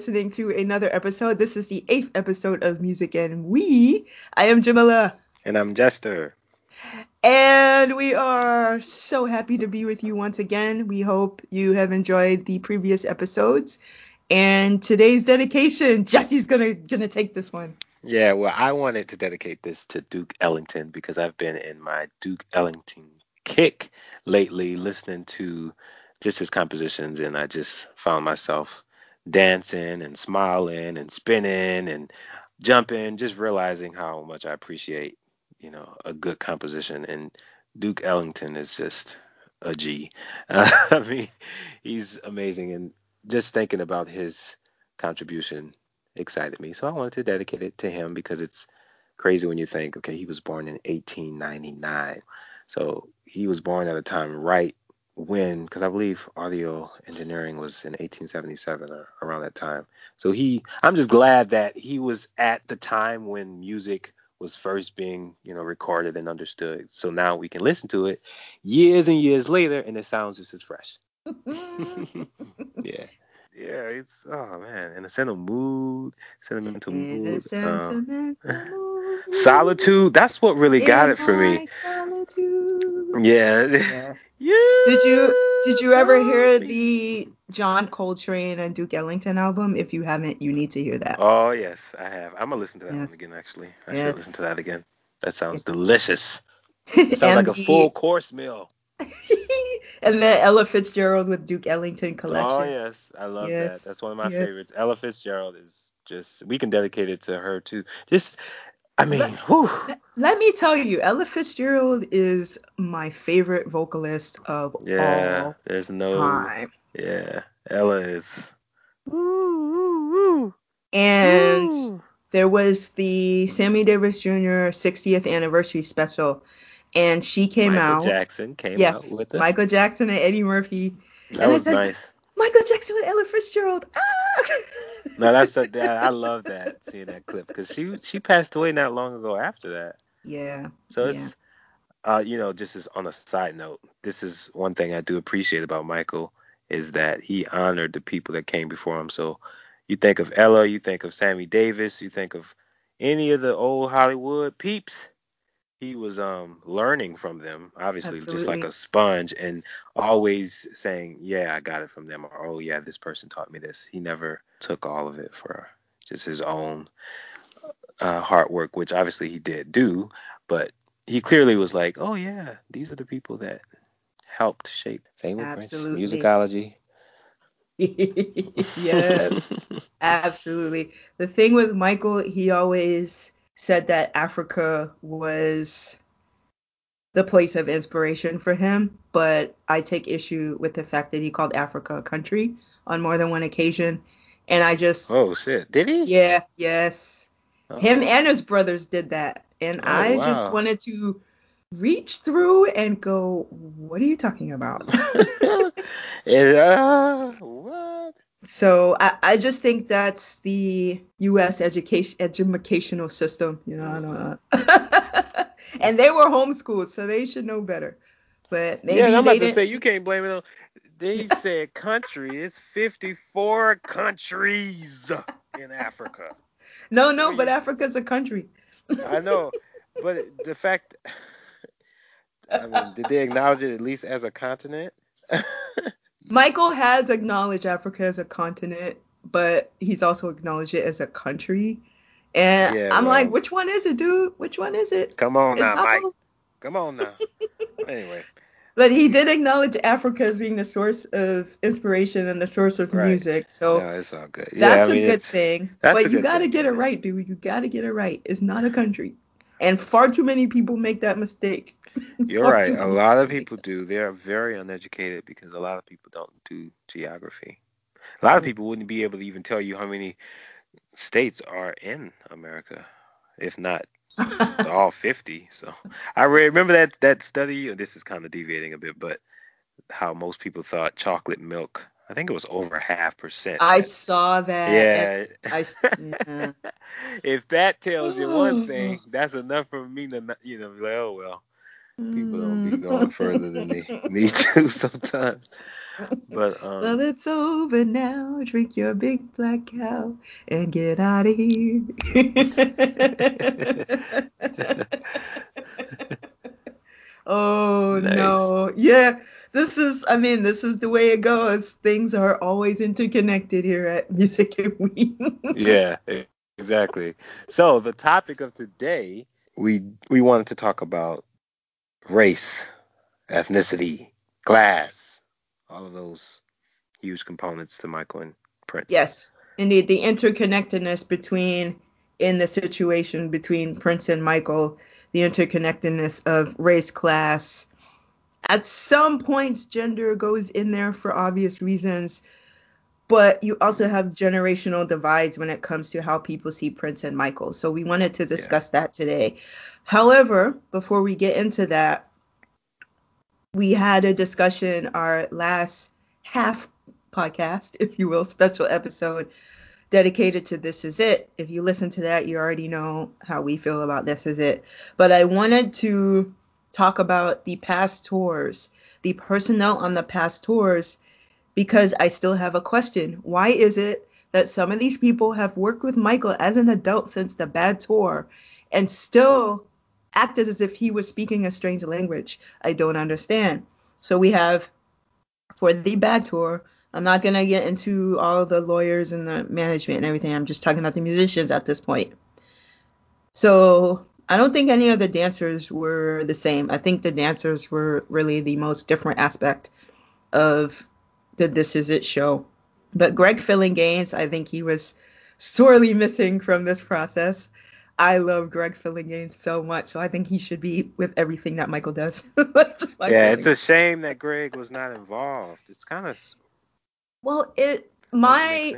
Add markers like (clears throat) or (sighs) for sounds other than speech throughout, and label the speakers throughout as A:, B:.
A: listening to another episode. This is the eighth episode of Music and We. I am Jamilah.
B: And I'm Jesse.
A: And we are so happy to be with you once again. We hope you have enjoyed the previous episodes. And today's dedication, Jesse's gonna gonna take this one.
B: Yeah, well, I wanted to dedicate this to Duke Ellington because I've been in my Duke Ellington kick lately, listening to just his compositions, and I just found myself dancing and smiling and spinning and jumping, just realizing how much I appreciate, you know, a good composition. And Duke Ellington is just a G. Uh, (laughs) I mean, he's amazing, and just thinking about his contribution excited me. So I wanted to dedicate it to him because it's crazy when you think, okay, he was born in 1899. So he was born at a time right when, because I believe audio engineering was in 1877 or around that time. So he, I'm just glad that he was at the time when music was first being, you know, recorded and understood. So now we can listen to it years and years later, and it sounds just as fresh. (laughs) yeah yeah, it's oh man, in a sentimental mood, sentimental in mood. Sentimental um, mood. Solitude. That's what really got it for me. Solitude. Yeah.
A: yeah. (laughs) yeah. Did you did you ever hear the John Coltrane and Duke Ellington album? If you haven't, you need to hear that.
B: Oh yes, I have. I'm gonna listen to that yes. one again. Actually, I yes. should listen to that again. That sounds delicious. (laughs) It sounds like a the, full course meal. (laughs)
A: and then Ella Fitzgerald with Duke Ellington oh, collection.
B: Oh yes, I love yes. that. That's one of my yes. favorites. Ella Fitzgerald is just we can dedicate it to her too. Just I mean,
A: let, let, me tell you, Ella Fitzgerald is my favorite vocalist of yeah, all there's no time.
B: Yeah, Ella is.
A: And there was the Sammy Davis Jr. 60th anniversary special and she came
B: Michael
A: out.
B: Michael Jackson came yes, out with it.
A: Michael Jackson and Eddie Murphy.
B: That and was said, nice.
A: Michael Jackson with Ella Fitzgerald. Ah! (laughs)
B: no, that's a, that, I love that seeing that clip because she she passed away not long ago after that.
A: Yeah.
B: So it's yeah. uh you know just as on a side note, this is one thing I do appreciate about Michael is that he honored the people that came before him. So you think of Ella, you think of Sammy Davis, you think of any of the old Hollywood peeps he was um learning from them obviously Absolutely. just like a sponge and always saying yeah i got it from them or oh yeah this person taught me this. He never took all of it for just his own uh, hard work which obviously he did do but he clearly was like oh yeah these are the people that helped shape famous musicology. (laughs)
A: Yes (laughs) absolutely. The thing with michael he always said that Africa was the place of inspiration for him, but I take issue with the fact that he called Africa a country on more than one occasion. And I just
B: Oh shit. Did he?
A: Yeah, yes. Oh. Him and his brothers did that. And oh, I wow. just wanted to reach through and go, What are you talking about? (laughs)
B: yeah. Uh, what?
A: So I, I just think that's the U.S. education educational system, you know. I don't know. (laughs) and they were homeschooled, so they should know better. But maybe
B: yeah, I'm
A: about
B: to say you can't blame it on. They said country. It's 54 countries in Africa. (laughs)
A: No, no, but Africa's a country.
B: I know, but the fact. I mean, did they acknowledge it at least as a continent? (laughs)
A: Michael has acknowledged Africa as a continent, but he's also acknowledged it as a country. And yeah, I'm well, like, which one is it, dude? Which one is it?
B: Come on it's now, Mike. Come on now. (laughs) anyway.
A: But he did acknowledge Africa as being the source of inspiration and the source of right. music. So
B: no, it's all good.
A: Yeah, that's I mean, a good thing. But you got to get it right, dude. You got to get it right. It's not a country. And far too many people make that mistake.
B: You're right. A (laughs) lot of people do. They're very uneducated because a lot of people don't do geography. A lot of people wouldn't be able to even tell you how many states are in America, if not (laughs) all 50. So I remember that that study. Oh, this is kind of deviating a bit, but how most people thought chocolate milk I think it was over half percent.
A: I saw that.
B: Yeah. I, (laughs) if that tells you one thing, that's enough for me to, you know, like, oh well. People don't be going further than they need to (laughs) sometimes. But um,
A: well, it's over now. Drink your big black cow and get out of here. (laughs) oh
B: Nice.
A: no, yeah. This is, I mean, this is the way it goes. Things are always interconnected here at Music and We.
B: yeah, exactly. So the topic of today, we we wanted to talk about race, ethnicity, class, all of those huge components to Michael and Prince.
A: Yes, indeed, the interconnectedness between in the situation between Prince and Michael, the interconnectedness of race, class. At some points, gender goes in there for obvious reasons, but you also have generational divides when it comes to how people see Prince and Michael. So we wanted to discuss that today. However, before we get into that, we had a discussion our last half podcast, (laughs) if you will, special episode dedicated to This Is It. If you listen to that, you already know how we feel about This Is It. But I wanted to talk about the past tours, the personnel on the past tours, because I still have a question. Why is it that some of these people have worked with Michael as an adult since the bad tour and still acted as if he was speaking a strange language? I don't understand. So we have for the bad tour. I'm not gonna get into all the lawyers and the management and everything. I'm just talking about the musicians at this point. So I don't think any of the dancers were the same. I think the dancers were really the most different aspect of the This Is It show. But Greg Phillinganes, I think he was sorely (laughs) missing from this process. I love Greg Phillinganes so much, so I think he should be with everything that Michael does. (laughs) That's just my
B: Yeah, it's a shame that Greg was not involved. It's kind of
A: well, it my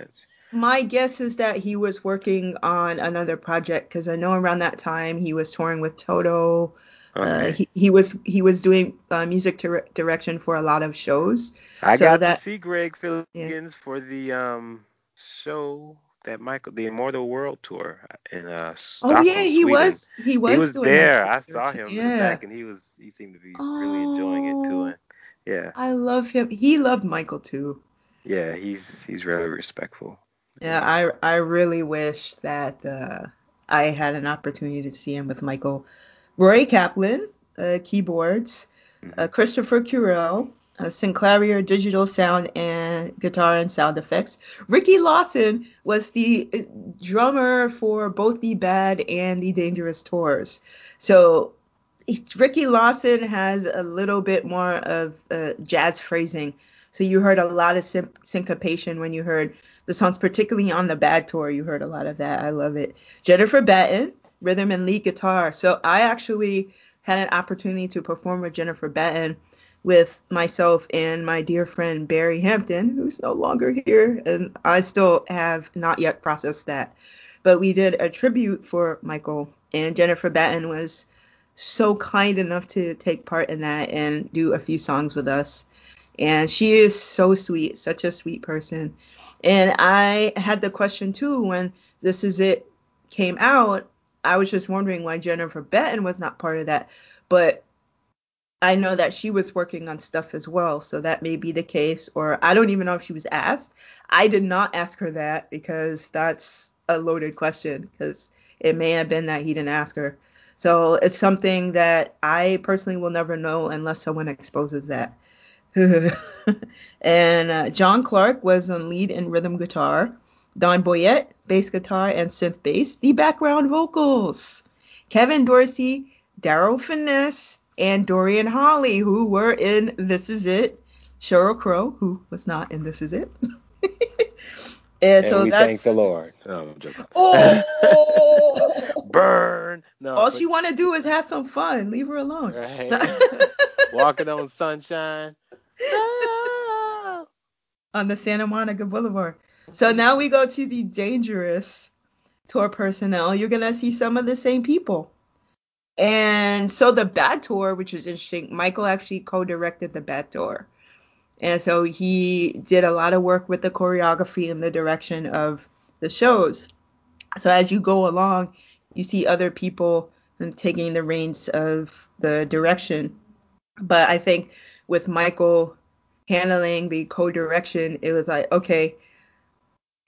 A: my guess is that he was working on another project because I know around that time he was touring with Toto. Uh, he, he was he was doing uh, music dir- direction for a lot of shows.
B: I
A: so
B: got
A: that-
B: to see Greg Phillinganes for the um show that Michael, the Immortal World tour in uh
A: Oh yeah, he
B: Sweden.
A: was he was
B: he was
A: doing
B: there. I saw him in the back, and he was he seemed to be really enjoying it too.
A: Oh.
B: And yeah,
A: I love him. He loved Michael too.
B: yeah, he's he's really respectful.
A: Yeah, I I really wish that uh, I had an opportunity to see him with Michael. Rory Kaplan, uh, keyboards. Uh, Christopher Currell, uh, Synclavier digital sound and guitar and sound effects. Ricky Lawson was the uh, drummer for both the Bad and the Dangerous tours. So Ricky Lawson has a little bit more of uh, jazz phrasing. So you heard a lot of syn- syncopation when you heard the songs, particularly on the Bad tour. You heard a lot of that. I love it. Jennifer Batten, rhythm and lead guitar. So I actually had an opportunity to perform with Jennifer Batten with myself and my dear friend Barry Hampton, who's no longer here, and I still have not yet processed that. But we did a tribute for Michael, and Jennifer Batten was so kind enough to take part in that and do a few songs with us. And she is so sweet, such a sweet person. And I had the question too when This Is It came out. I was just wondering why Jennifer Batten was not part of that. But I know that she was working on stuff as well, so that may be the case. Or I don't even know if she was asked. I did not ask her that because that's a loaded question because it may have been that he didn't ask her. So it's something that I personally will never know unless someone exposes that. (laughs) and uh, John Clark was on lead and rhythm guitar. Don Boyette, bass guitar and synth bass, the background vocals. Kevin Dorsey, Darryl Phinnessee, and Dorian Holley, who were in This Is It. Sheryl Crow, who was not in This Is It. (laughs) and,
B: And
A: so
B: we
A: that's.
B: thank the Lord. No, I'm joking.
A: Oh! (laughs)
B: Burn. No.
A: All
B: but-
A: she want to do is have some fun. Leave her alone.
B: Right. (laughs) Walking on sunshine.
A: On the Santa Monica Boulevard. So now we go to the dangerous tour personnel. You're gonna see some of the same people. And so the bad tour, which was interesting, Michael actually co-directed the bad tour. And so he did a lot of work with the choreography and the direction of the shows. So as you go along, you see other people taking the reins of the direction. But I think with Michael handling the co-direction, it was like, okay,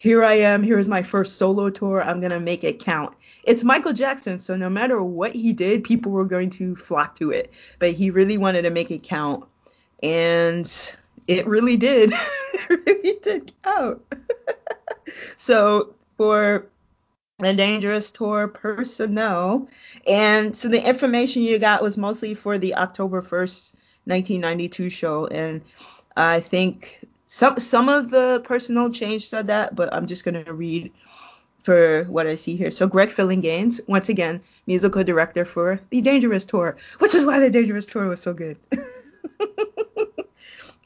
A: here I am. Here's my first solo tour. I'm gonna make it count. It's Michael Jackson, so no matter what he did, people were going to flock to it. But he really wanted to make it count, and it really did. (laughs) it really did count. (laughs) so for a dangerous tour personnel, and so the information you got was mostly for the October 1st, 1992 show, and I think some some of the personnel changed on that, but I'm just gonna read for what I see here. So Greg Phillinganes, once again, musical director for the Dangerous Tour, which is why the Dangerous Tour was so good. (laughs)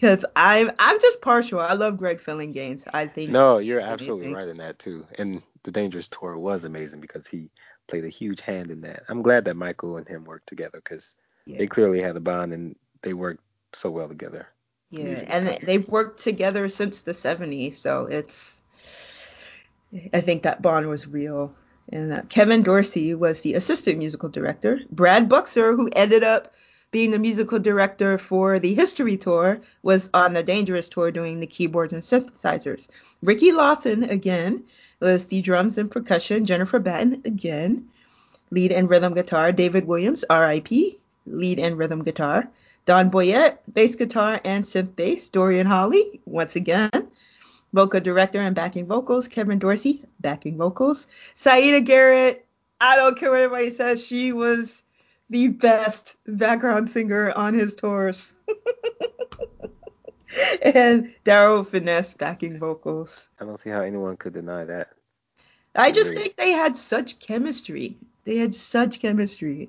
A: Because I'm I'm just partial. I love Greg Phillinganes. I think.
B: No, you're absolutely amazing. right in that too. And the Dangerous Tour was amazing because he played a huge hand in that. I'm glad that Michael and him worked together because yeah. they clearly had a bond and they worked so well together.
A: Yeah, and they've worked together since the 70s, so it's. I think that bond was real. And uh, Kevin Dorsey was the assistant musical director. Brad Buxer, who ended up being the musical director for the History Tour, was on the Dangerous Tour doing the keyboards and synthesizers. Ricky Lawson, again, was the drums and percussion. Jennifer Batten, again, lead and rhythm guitar. David Williams, RIP, lead and rhythm guitar. Don Boyette, bass guitar and synth bass. Dorian Holley, once again. Vocal director and backing vocals. Kevin Dorsey, backing vocals. Siedah Garrett, I don't care what anybody says, she was the best background singer on his tours. (laughs) and Darryl Phinnessee backing vocals.
B: I don't see how anyone could deny that.
A: I just think they had such chemistry. They had such chemistry.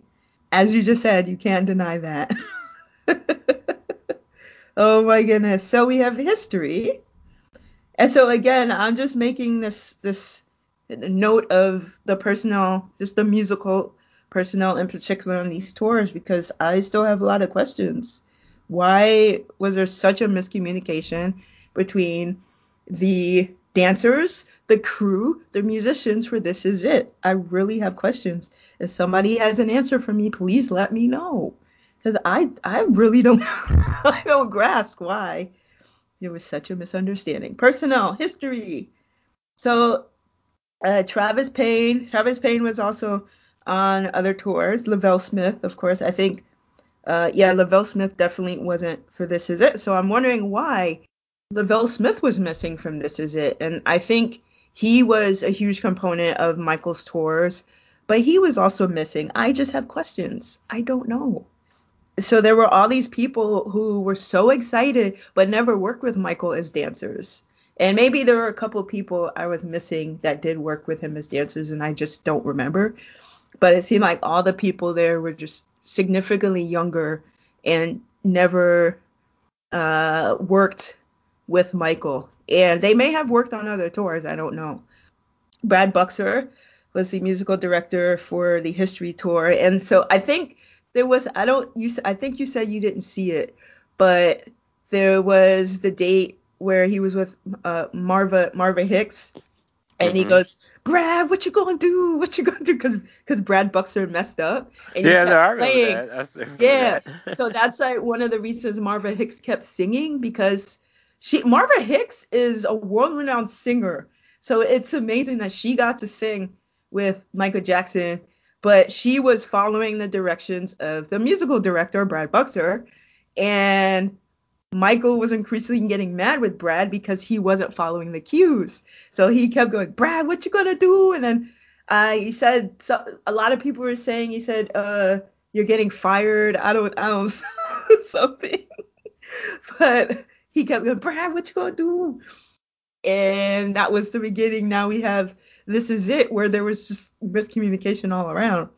A: As you just said, you can't deny that. (laughs) (laughs) oh my goodness. So we have history. And so again, I'm just making this this note of the personnel, just the musical personnel in particular on these tours because I still have a lot of questions. Why was there such a miscommunication between the dancers, the crew, the musicians for This Is It? I really have questions. If somebody has an answer for me, please let me know. Because I I really don't (laughs) I don't grasp why there was such a misunderstanding. Personnel, history. So uh, Travis Payne. Travis Payne was also on other tours. Lavelle Smith, of course. I think, uh, yeah, Lavelle Smith definitely wasn't for This Is It. So I'm wondering why Lavelle Smith was missing from This Is It. And I think he was a huge component of Michael's tours, but he was also missing. I just have questions. I don't know. So there were all these people who were so excited but never worked with Michael as dancers. And maybe there were a couple people I was missing that did work with him as dancers and I just don't remember but it seemed like all the people there were just significantly younger and never uh, worked with Michael. And they may have worked on other tours, I don't know. Brad Buxer was the musical director for the History Tour, and so I think there was I don't you I think you said you didn't see it, but there was the date where he was with uh, Marva Marva Hicks, and mm-hmm. he goes, Brad, what you gonna do? What you gonna do? Because because Brad Buxer messed up.
B: And yeah, no, I playing. that.
A: yeah, that. so that's (laughs) like one of the reasons Marva Hicks kept singing because she Marva Hicks is a world-renowned singer. So it's amazing that she got to sing with Michael Jackson, but she was following the directions of the musical director Brad Buxer, and Michael was increasingly getting mad with Brad because he wasn't following the cues. So he kept going, Brad, what you gonna do? And then uh, he said, so, a lot of people were saying, he said, uh, you're getting fired. I don't, I don't, (laughs) something. (laughs) but he kept going, Brad, what you gonna do? And that was the beginning. Now we have This Is It, where there was just miscommunication all around.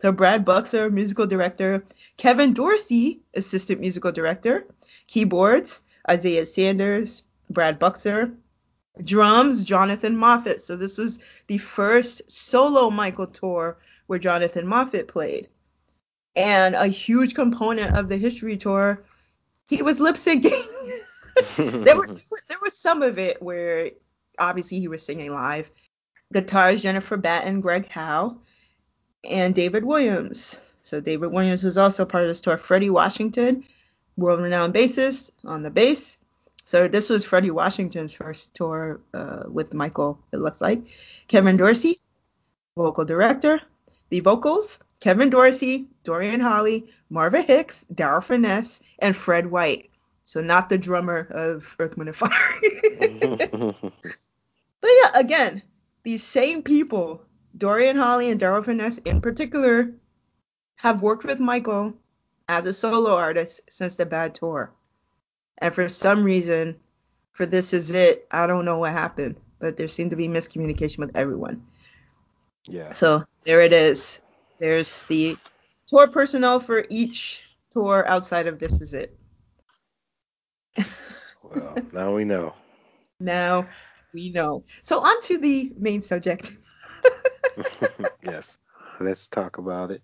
A: So Brad Buxer, musical director, Kevin Dorsey, assistant musical director, keyboards, Isaiah Sanders, Brad Buxer, drums, Jonathan Moffett. So this was the first solo Michael tour where Jonathan Moffett played. And a huge component of the history tour, he was lip syncing. (laughs) (laughs) (laughs) there were there was some of it where obviously he was singing live. Guitars Jennifer Batten, Greg Howe. and David Williams. So David Williams was also part of this tour. Freddie Washington, world-renowned bassist on the bass. So this was Freddie Washington's first tour uh, with Michael, it looks like. Kevin Dorsey, vocal director. The vocals, Kevin Dorsey, Dorian Holley, Marva Hicks, Darryl Phinnessee, and Fred White. So not the drummer of Earth, Wind, and Fire. (laughs) but yeah, again, these same people, Dorian Holley and Darryl Phinnessee in particular, have worked with Michael as a solo artist since the Bad Tour. And for some reason, for This Is It, I don't know what happened, but there seemed to be miscommunication with everyone.
B: Yeah.
A: So there it is. There's the tour personnel for each tour outside of This Is It.
B: Well, (laughs) now we know.
A: Now we know. So on to the main subject. (laughs)
B: yes. Let's talk about it.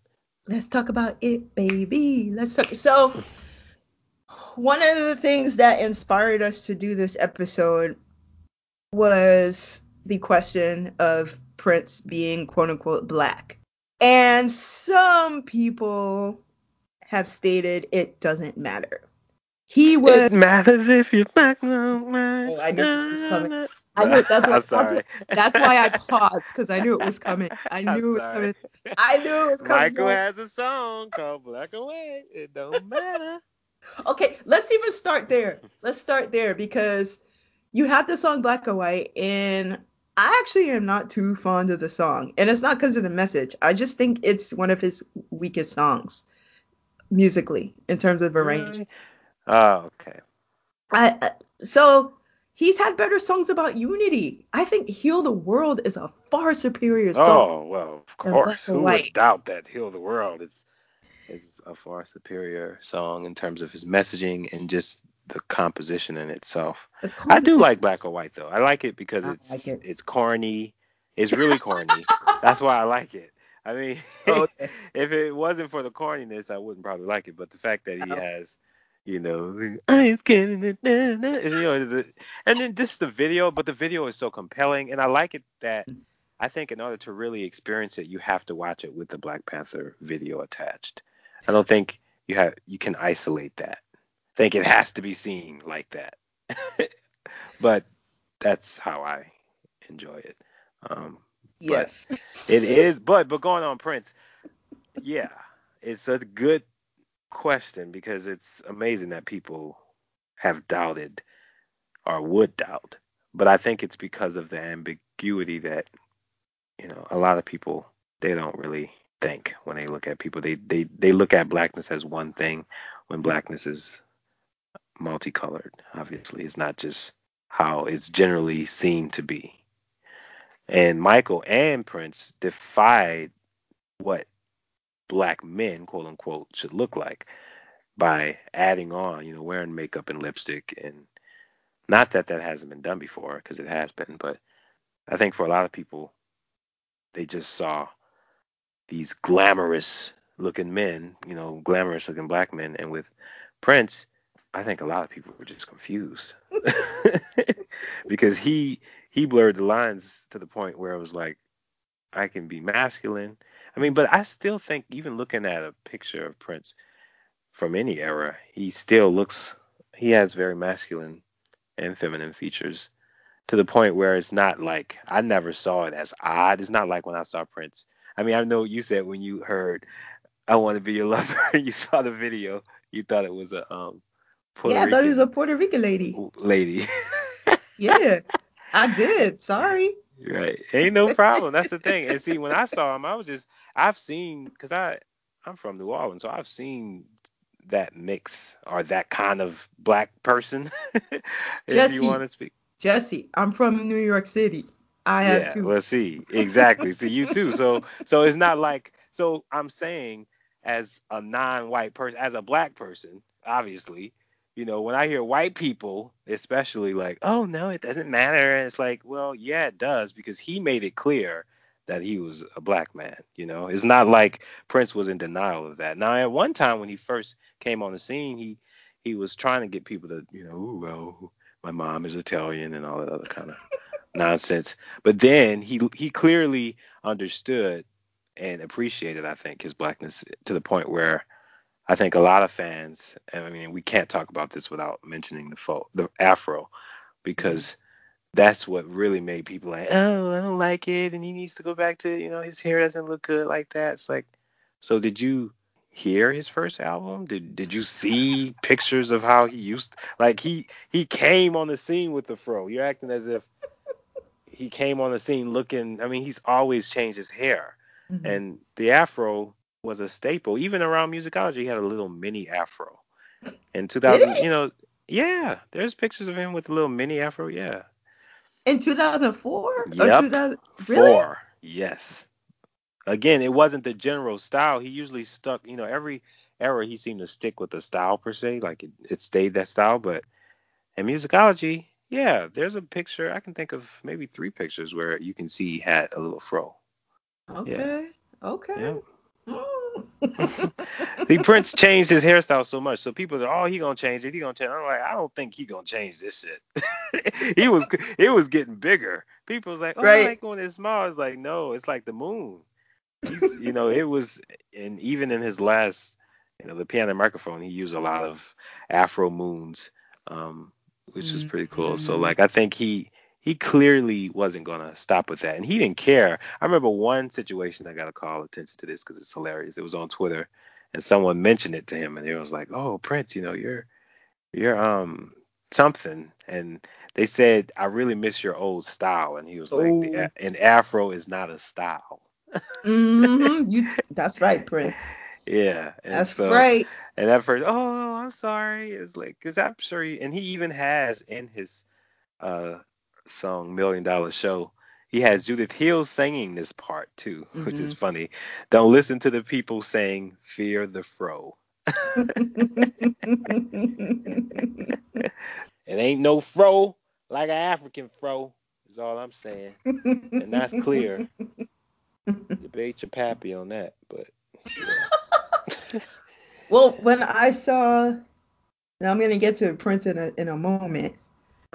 A: Let's talk about it, baby. Let's talk. So one of the things that inspired us to do this episode was the question of Prince being quote unquote black. And some people have stated it doesn't matter. He was.
B: It matters if you're black. No,
A: oh, I knew this was coming. I knew that's, what, that's, what, that's why I paused because I knew it was coming. (laughs) I knew it was coming. I knew it was coming.
B: Michael has a song called Black and White. It don't matter.
A: okay, let's even start there. Let's start there because you had the song Black and White, and I actually am not too fond of the song, and it's not because of the message. I just think it's one of his weakest songs musically in terms of arrangement. Mm.
B: Oh, okay.
A: I, uh, so he's had better songs about unity. I think "Heal the World" is a far superior song.
B: Oh well, of course. Who would doubt that "Heal the World" is is a far superior song in terms of his messaging and just the composition in itself. I do like Black or White though. I like it because it's like it. it's corny. It's (laughs) really corny. That's why I like it. I mean, oh, (laughs) if it wasn't for the corniness, I wouldn't probably like it. But the fact that he oh. has, you know, I'm getting it, you know, and then just the video. But the video is so compelling, and I like it that I think in order to really experience it, you have to watch it with the Black Panther video attached. I don't think you have you can isolate that I think it has to be seen like that. (laughs) but that's how I enjoy it. Um,
A: yes.
B: it is, but but going on Prince, yeah, it's a good question because it's amazing that people have doubted or would doubt. But I think it's because of the ambiguity that you know a lot of people they don't really think when they look at people. They they they look at blackness as one thing when blackness is multicolored. Obviously, it's not just how it's generally seen to be. And Michael and Prince defied what black men, quote unquote, should look like by adding on, you know, wearing makeup and lipstick. And not that that hasn't been done before, because it has been, but I think for a lot of people, they just saw these glamorous looking men, you know, glamorous looking black men. And with Prince, I think a lot of people were just confused (laughs) because he he blurred the lines to the point where it was like I can be masculine. I mean, but I still think even looking at a picture of Prince from any era, he still looks he has very masculine and feminine features to the point where it's not like I never saw it as odd. It's not like when I saw Prince. I mean, I know you said when you heard I want to be your (laughs) lover, (laughs) you saw the video, you thought it was a um
A: Puerto yeah, Rican I thought he was a Puerto Rican lady.
B: Lady. (laughs)
A: yeah, I did. Sorry.
B: Right. Ain't no problem. That's the thing. And (laughs) see, when I saw him, I was just I've seen because I I'm from New Orleans, so I've seen that mix or that kind of black person. (laughs) if Jesse, you want to speak.
A: Jesse, I'm from New York City. I have yeah.
B: Well, see, exactly. see, you too. So (laughs) so it's not like so I'm saying as a non-white person, as a black person, obviously, you know, when I hear white people, especially like, oh no, it doesn't matter, and it's like, well, yeah, it does because he made it clear that he was a black man. You know, it's not like Prince was in denial of that. Now, at one time when he first came on the scene, he he was trying to get people to, you know, well, my mom is Italian and all that other kind of (laughs) nonsense. But then he he clearly understood and appreciated, I think, his blackness to the point where I think a lot of fans, I mean, we can't talk about this without mentioning the fo- the afro, because that's what really made people like, oh, I don't like it, and he needs to go back to, you know, his hair doesn't look good like that. It's like, so did you hear his first album? Did did you see pictures of how he used like he he came on the scene with the fro. You're acting as if he came on the scene looking I mean, he's always changed his hair. Mm-hmm. And the afro was a staple. Even around musicology, he had a little mini afro. In 2000, you know, yeah, there's pictures of him with a little mini afro, yeah.
A: In 2004?
B: Yep. 2000, really? Four. Yes again, it wasn't the general style. He usually stuck, you know, every era he seemed to stick with the style per se, like it, it stayed that style. But in musicology, yeah, there's a picture. I can think of maybe three pictures where you can see he had a little fro.
A: Okay. Yeah. Okay. Yeah. (laughs)
B: See, Prince changed his hairstyle so much, so people are, oh, he gonna change it. He gonna change. I'm like, I don't think he gonna change this shit. (laughs) he was, it was getting bigger. People was like, oh, right. I like when it's small. It's like, no, it's like the moon you know, it was, and even in his last, you know, the piano microphone, he used a lot of Afro moons, um, which mm-hmm. was pretty cool. So mm-hmm. like, I think he he clearly wasn't gonna stop with that, and he didn't care. I remember one situation I got to call attention to this because it's hilarious. It was on Twitter, and someone mentioned it to him, and he was like, "Oh, Prince, you know, you're you're um something," and they said, "I really miss your old style," and he was like, oh. "An afro is not a style."
A: mm-hmm. (laughs) You t- that's right, Prince.
B: Yeah,
A: that's so, right.
B: And at first, oh, I'm sorry. It's like, cause I'm sure, he, and he even has in his uh song Million Dollar Show, he has Judith Hill singing this part too, mm-hmm. (laughs) which is mm-hmm. funny. Don't listen to the people saying "Fear the Fro." (laughs) it ain't no fro like an African fro. Is all I'm saying, and that's clear. (laughs) Debate your pappy on that, but.
A: Yeah. well, when I saw, now I'm gonna get to Prince in a in a moment,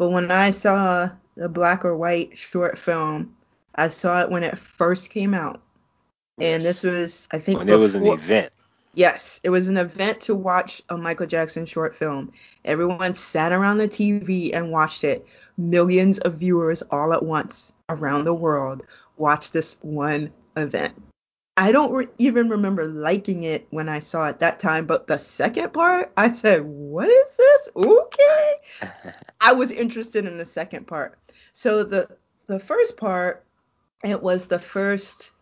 A: but when I saw the black or white short film, I saw it when it first came out, yes. and this was I think
B: when before, it was an event.
A: Yes, it was an event to watch a Michael Jackson short film. Everyone sat around the TV and watched it. Millions of viewers all at once around the world watched this one event. I don't re- even remember liking it when I saw it that time, but the second part, I said, "What is this?" Okay. (laughs) I was interested in the second part. So the the first part, it was the first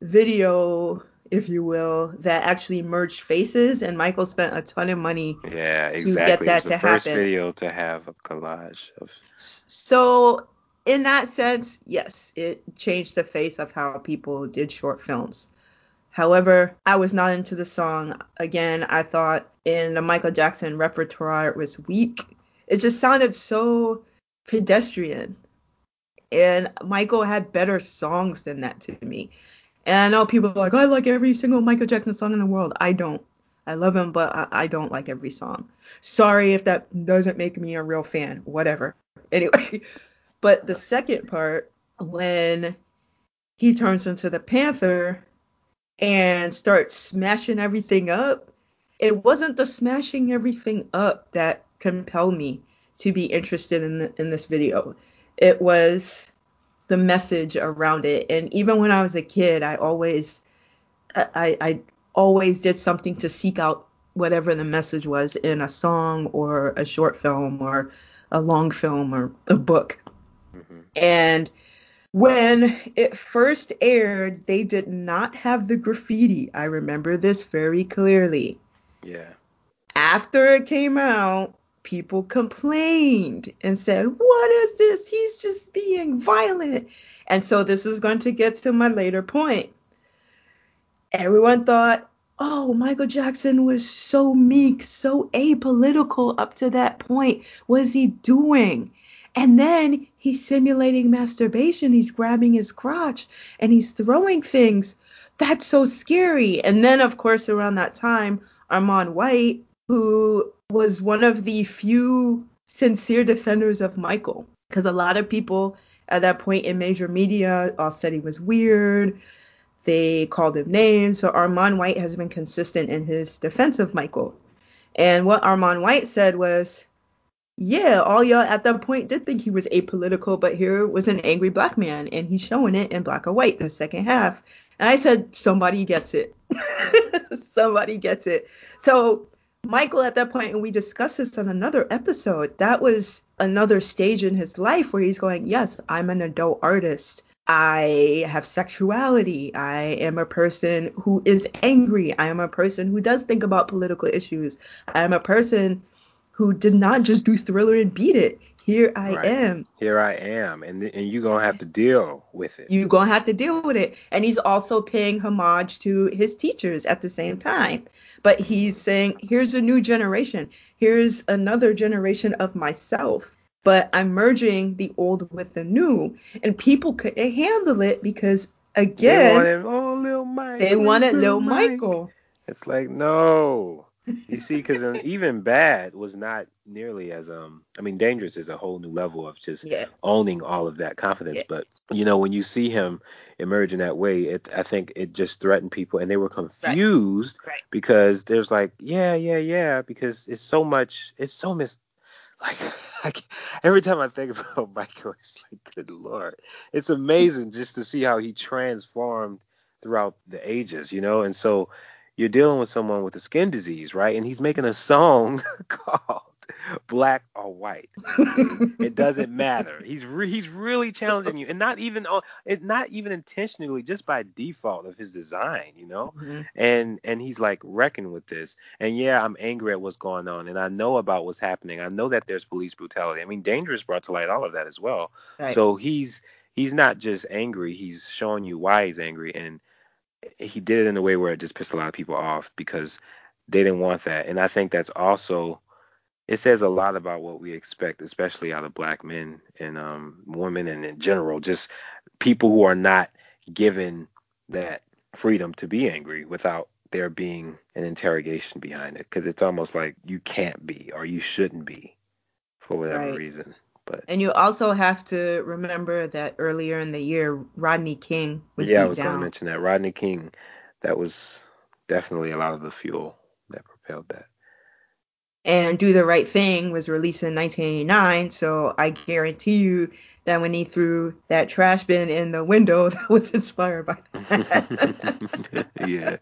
A: video, if you will, that actually merged faces, and Michael spent a ton of money
B: yeah, exactly. to get that to happen. First video to have a collage of.
A: So in that sense, yes, it changed the face of how people did short films. However, I was not into the song. Again, I thought in the Michael Jackson repertoire it was weak. It just sounded so pedestrian. And Michael had better songs than that to me. And I know people are like, oh, I like every single Michael Jackson song in the world. I don't. I love him, but I, I don't like every song. Sorry if that doesn't make me a real fan. Whatever. (laughs) Anyway, but the second part, when he turns into the Panther and starts smashing everything up, it wasn't the smashing everything up that compelled me to be interested in in this video. It was the message around it. And even when I was a kid, I always I, I always did something to seek out whatever the message was in a song or a short film or a long film or a book. Mm-hmm. And when it first aired, they did not have the graffiti. I remember this very clearly.
B: Yeah.
A: After it came out, people complained and said, What is this? He's just being violent. And so this is going to get to my later point. Everyone thought, Oh, Michael Jackson was so meek, so apolitical up to that point. What is he doing? And then he's simulating masturbation. He's grabbing his crotch and he's throwing things. That's so scary. And then, of course, around that time, Armond White, who was one of the few sincere defenders of Michael, because a lot of people at that point in major media all said he was weird, They called him names. So Armond White has been consistent in his defense of Michael. And what Armond White said was, yeah, all y'all at that point did think he was apolitical, but here was an angry black man, and he's showing it in black or white the second half. And I said, somebody gets it. (laughs) somebody gets it. So Michael at that point, and we discussed this on another episode, that was another stage in his life where he's going, yes, I'm an adult artist. I have sexuality. I am a person who is angry. I am a person who does think about political issues. I am a person who did not just do Thriller and beat it. Here I right. am.
B: Here I am, and and you're gonna have to deal with it.
A: You're gonna have to deal with it, and he's also paying homage to his teachers at the same time. But he's saying, here's a new generation. Here's another generation of myself. But I'm merging the old with the new, and people couldn't handle it because again, they
B: wanted, oh, little Mike.
A: They wanted little Michael.
B: It's like no, you see, because even bad was not nearly as um. I mean, dangerous is a whole new level of just yeah. owning all of that confidence. Yeah. But you know, when you see him emerge in that way, it I think it just threatened people, and they were confused
A: right. Right.
B: because there's like, yeah, yeah, yeah, because it's so much, it's so mis. Like, (laughs) like every time I think (laughs) about Michael, it's like, good lord, it's amazing just to see how he transformed throughout the ages, you know, and so you're dealing with someone with a skin disease, right? And he's making a song (laughs) called Black or White. it doesn't matter. He's re- he's really challenging you, and not even on it, not even intentionally, just by default of his design, you know. Mm-hmm. And and he's like reckoning with this. And yeah, I'm angry at what's going on, and I know about what's happening. I know that there's police brutality. I mean, Dangerous brought to light all of that as well. Right. So he's he's not just angry. He's showing you why he's angry, and he did it in a way where it just pissed a lot of people off because they didn't want that. And I think that's also it says a lot about what we expect, especially out of black men and um, women and in general, just people who are not given that freedom to be angry without there being an interrogation behind it. Because it's almost like you can't be or you shouldn't be for whatever right. reason. But
A: and you also have to remember that earlier in the year, Rodney King was
B: yeah, I was
A: going
B: to mention that Rodney King. That was definitely a lot of the fuel that propelled that.
A: And Do the Right Thing was released in 1989, so I guarantee you that when he threw that trash bin in the window, (laughs) that was inspired by (laughs)
B: that. (laughs) yeah.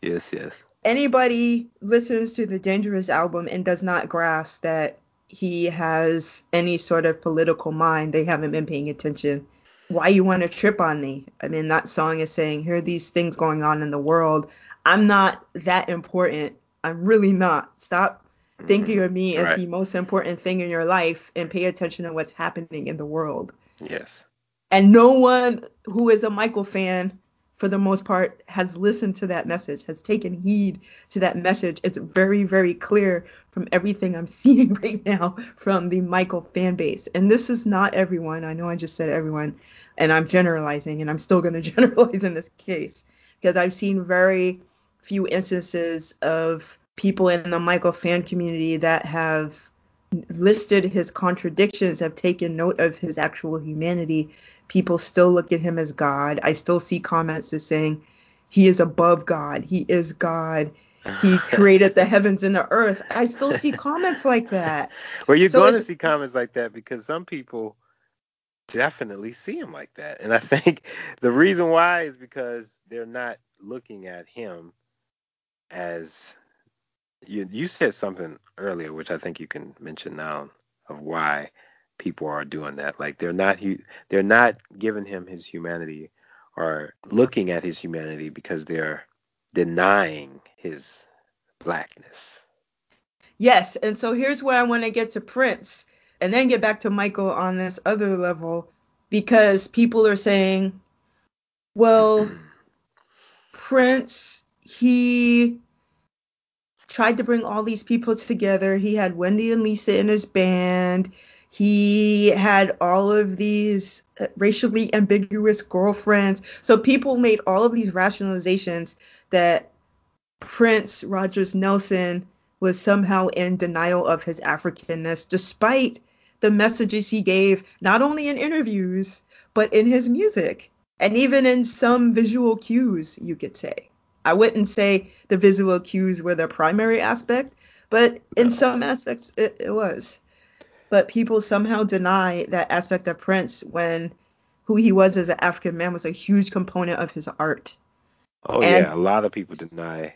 B: Yes, yes.
A: Anybody listens to the Dangerous album and does not grasp that he has any sort of political mind, they haven't been paying attention. Why you want to trip on me? I mean, that song is saying, here are these things going on in the world. I'm not that important. I'm really not. Stop mm-hmm. thinking of me as right. the most important thing in your life and pay attention to what's happening in the world.
B: Yes.
A: And no one who is a Michael fan for the most part, has listened to that message, has taken heed to that message. It's very, very clear from everything I'm (laughs) seeing right now from the Michael fan base. And this is not everyone. I know I just said everyone, and I'm generalizing, and I'm still going (laughs) to generalize in this case because I've seen very few instances of people in the Michael fan community that have listed his contradictions, have taken note of his actual humanity. People still look at him as God. I still see comments as saying he is above God. He is God. He (laughs) created the heavens and the earth. I still see comments like that. (laughs)
B: Well, you're so going to see comments like that because some people definitely see him like that. And I think the reason why is because they're not looking at him as you you said something earlier, which I think you can mention now, of why people are doing that. Like they're not they're not giving him his humanity or looking at his humanity because they're denying his blackness.
A: Yes, and so here's where I want to get to Prince and then get back to Michael on this other level because people are saying, well, (clears throat) Prince, he tried to bring all these people together. He had Wendy and Lisa in his band. He had all of these uh, racially ambiguous girlfriends. So people made all of these rationalizations that Prince Rogers Nelson was somehow in denial of his Africanness, despite the messages he gave, not only in interviews, but in his music. And even in some visual cues, you could say. I wouldn't say the visual cues were the primary aspect, but in no. some aspects it, it was. But people somehow deny that aspect of Prince when who he was as an African man was a huge component of his art.
B: Oh and, yeah, a lot of people deny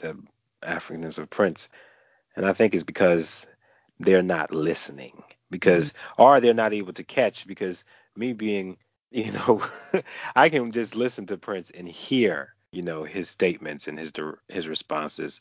B: the Africanness of Prince, and I think it's because they're not listening, because mm-hmm. or they're not able to catch. Because me being, (laughs) you know, I can just listen to Prince and hear, you know, his statements and his his responses,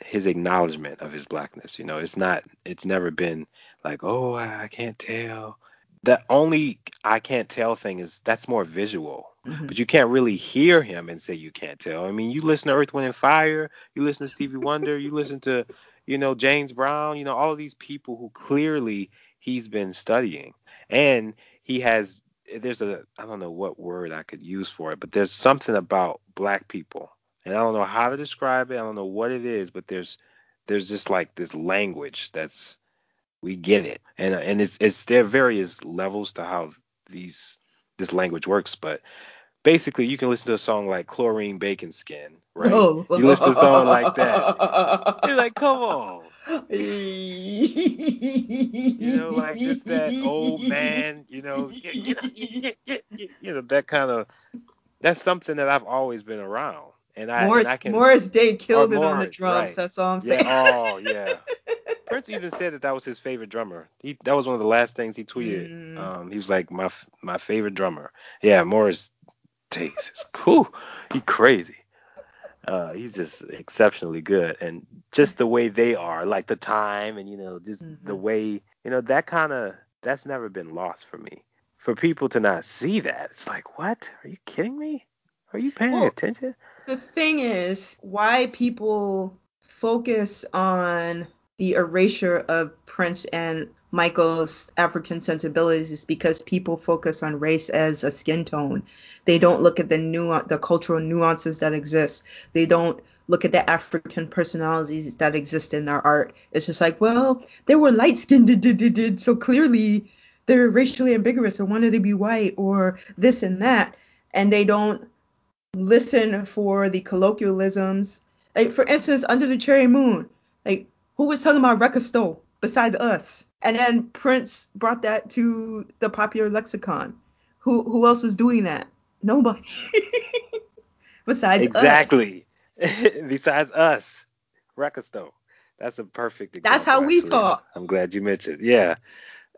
B: his acknowledgement of his blackness. You know, it's not, it's never been like, oh, I can't tell. The only I can't tell thing is that's more visual Mm-hmm. But you can't really hear him and say you can't tell. I mean, you listen to Earth, Wind, and Fire, you listen to Stevie Wonder, you listen to, you know, James Brown, you know, all of these people who clearly he's been studying. And he has, Eh, there's a, I don't know what word I could use for it, but there's something about black people. And I don't know how to describe it. I don't know what it is, but there's, there's just like this language that's, we get it. And, and it's, it's, there are various levels to how these, this language works, but basically you can listen to a song like Cloreen Bacon Skin, right? Oh. You listen to a song like that. You're like, come on. You know, like just that old man, you know, you, know, you know, that kind of that's something that I've always been around. And I,
A: Morris,
B: and I can,
A: Morris Day killed it on the drums. Right. That's all I'm saying.
B: Yeah, oh yeah. (laughs) Prince even said that that was his favorite drummer. He that was one of the last things he tweeted. Mm. Um, he was like my my favorite drummer. Yeah, Morris takes. It's cool. He crazy. Uh, he's just exceptionally good, and just the way they are, like the time, and you know, just mm-hmm. the way, you know, that kind of that's never been lost for me. For people to not see that, it's like, what? Are you kidding me? Are you paying well, attention?
A: The thing is, why people focus on the erasure of Prince and Michael's African sensibilities is because people focus on race as a skin tone. They don't look at the nuance, the cultural nuances that exist. They don't look at the African personalities that exist in their art. It's just like, well, they were light skinned, (laughs) so clearly they're racially ambiguous or wanted to be white or this and that, and they don't listen for the colloquialisms. Like for instance, under the cherry moon, like who was talking about Wrecka Stow besides us? And then Prince brought that to the popular lexicon. Who who else was doing that? Nobody. (laughs) Besides
B: exactly. (laughs) Besides us, Wrecka Stow. That's a perfect
A: example. That's how we talk.
B: I'm glad you mentioned. Yeah.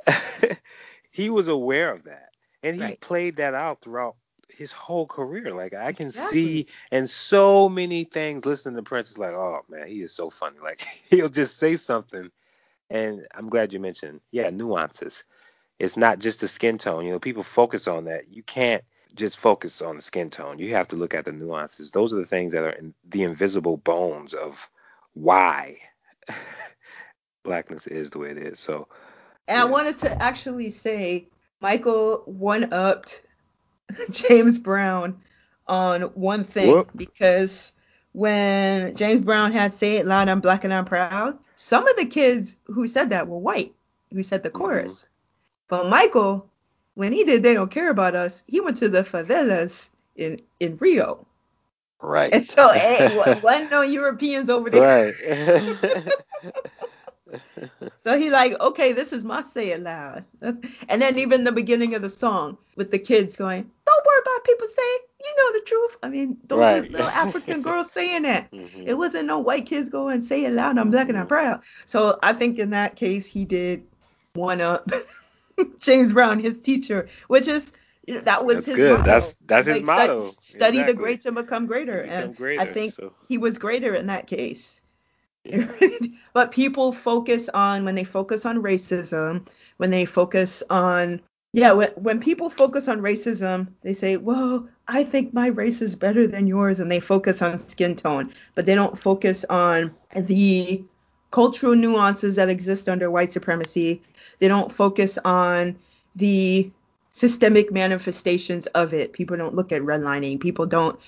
B: (laughs) he was aware of that. And he right. played that out throughout his whole career. Like I can exactly. see and so many things listening to Prince is like, oh man, he is so funny. (laughs) Like he'll just say something and I'm glad you mentioned, yeah, nuances. It's not just the skin tone. You know, people focus on that. You can't just focus on the skin tone. You have to look at the nuances. Those are the things that are in the invisible bones of why (laughs) blackness is the way it is. So,
A: and yeah. I wanted to actually say Michael one upped (laughs) James Brown on one thing Whoop. because when James Brown had "Say It Loud, I'm Black and I'm Proud," some of the kids who said that were white, who said the mm-hmm. chorus. Mm-hmm. But Michael, when he did "They Don't Care About Us," he went to the favelas in in Rio.
B: Right.
A: And so, hey, (laughs) wasn't no Europeans over there. Right. (laughs) so he like, okay, this is my say it loud. And then even the beginning of the song with the kids going, don't worry about people saying, you know the truth. I mean, those right. little African (laughs) girls saying that. Mm-hmm. It wasn't no white kids going say it loud. I'm black and I'm mm-hmm. proud. So I think in that case he did one up (laughs) James Brown, his teacher, which is you know, that was
B: that's
A: his
B: good.
A: motto.
B: That's that's like, his motto.
A: Study exactly. the great to become greater, become and greater, I think so. he was greater in that case. (laughs) But people focus on when they focus on racism, when they focus on yeah, when, when people focus on racism, they say, well, I think my race is better than yours, and they focus on skin tone, but they don't focus on the cultural nuances that exist under white supremacy. They don't focus on the systemic manifestations of it. People don't look at redlining. People don't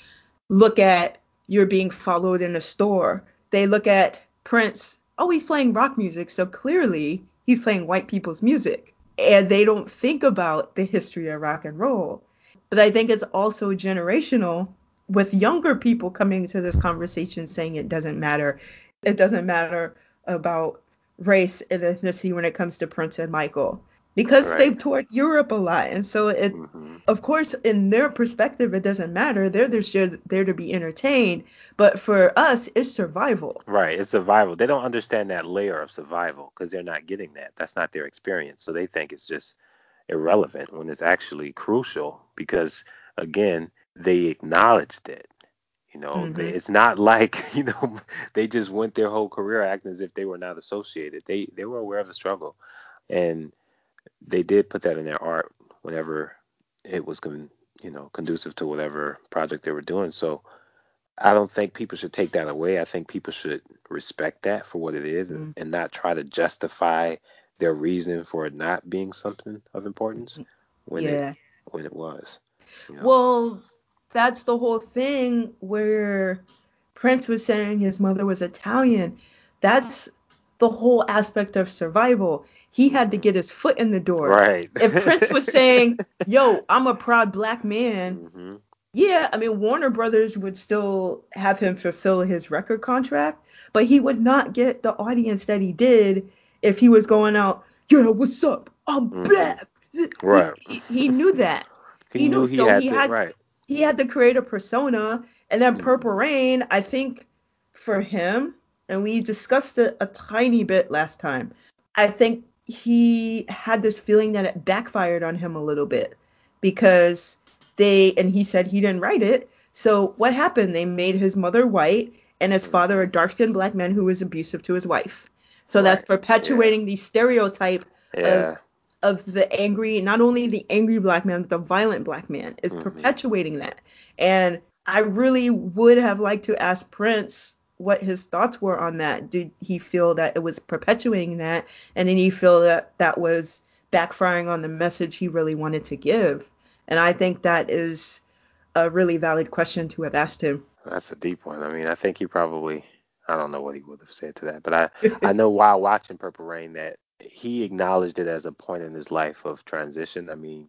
A: look at you're being followed in a store. They look at Prince, oh, he's playing rock music, so clearly he's playing white people's music and they don't think about the history of rock and roll. But I think it's also generational with younger people coming to this conversation saying it doesn't matter. It doesn't matter about race and ethnicity when it comes to Prince and Michael because right. they've toured Europe a lot. And so it mm-hmm. of course in their perspective it doesn't matter. They're just there to be entertained. But for us it's survival.
B: Right, it's survival. They don't understand that layer of survival because they're not getting that. That's not their experience. So they think it's just irrelevant when it's actually crucial because again, they acknowledged it. You know, mm-hmm. they, it's not like (laughs) you know they just went their whole career acting as if they were not associated. They they were aware of the struggle, and they did put that in their art whenever it was con, you know conducive to whatever project they were doing. So I don't think people should take that away. I think people should respect that for what it is mm-hmm. and, and not try to justify their reason for it not being something of importance when yeah. it when it was.
A: You know? Well, that's the whole thing where Prince was saying his mother was Italian. That's the whole aspect of survival. He had to get his foot in the door.
B: Right.
A: if Prince was (laughs) saying, "Yo, I'm a proud black man," mm-hmm. yeah, I mean Warner Brothers would still have him fulfill his record contract, but he would not get the audience that he did if he was going out, "Yeah, what's up? I'm mm-hmm. black."
B: Right.
A: He, he, knew that. (laughs)
B: He, he knew, knew he so had he to, had right
A: he had to create a persona. And then Purple mm-hmm. Rain, I think for him, and we discussed it a tiny bit last time, I think he had this feeling that it backfired on him a little bit because they, and he said he didn't write it. So what happened? They made his mother white and his father a mm-hmm. dark skinned black man who was abusive to his wife. So that's perpetuating yeah. the stereotype yeah. of of the angry, not only the angry black man, but the violent black man is mm-hmm. perpetuating that. And I really would have liked to ask Prince what his thoughts were on that. Did he feel that it was perpetuating that? And did he feel that that was backfiring on the message he really wanted to give? And I think that is a really valid question to have asked him.
B: That's a deep one. I mean, I think he probably, I don't know what he would have said to that, but I, I know while watching Purple Rain that he acknowledged it as a point in his life of transition. I mean,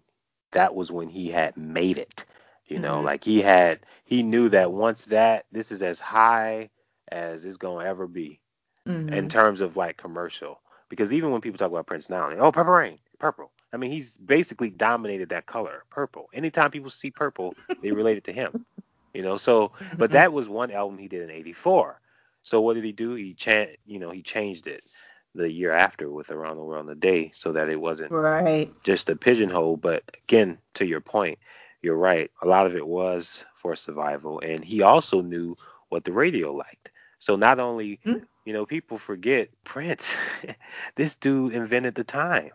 B: that was when he had made it. You know, mm-hmm. like he had he knew that once that this is as high as it's gonna ever be mm-hmm. in terms of like commercial. Because even when people talk about Prince now, like, oh Purple Rain, purple. I mean, he's basically dominated that color, purple. Anytime people see purple, they relate it to him. You know, so but that was one album he did in '84. So what did he do? He chant, you know, he changed it the year after with Around the World in a Day so that it wasn't
A: right.
B: just a pigeonhole. But again, to your point, you're right. A lot of it was for survival. And he also knew what the radio liked. So not only, mm-hmm. you know, people forget Prince, (laughs) this dude invented the time.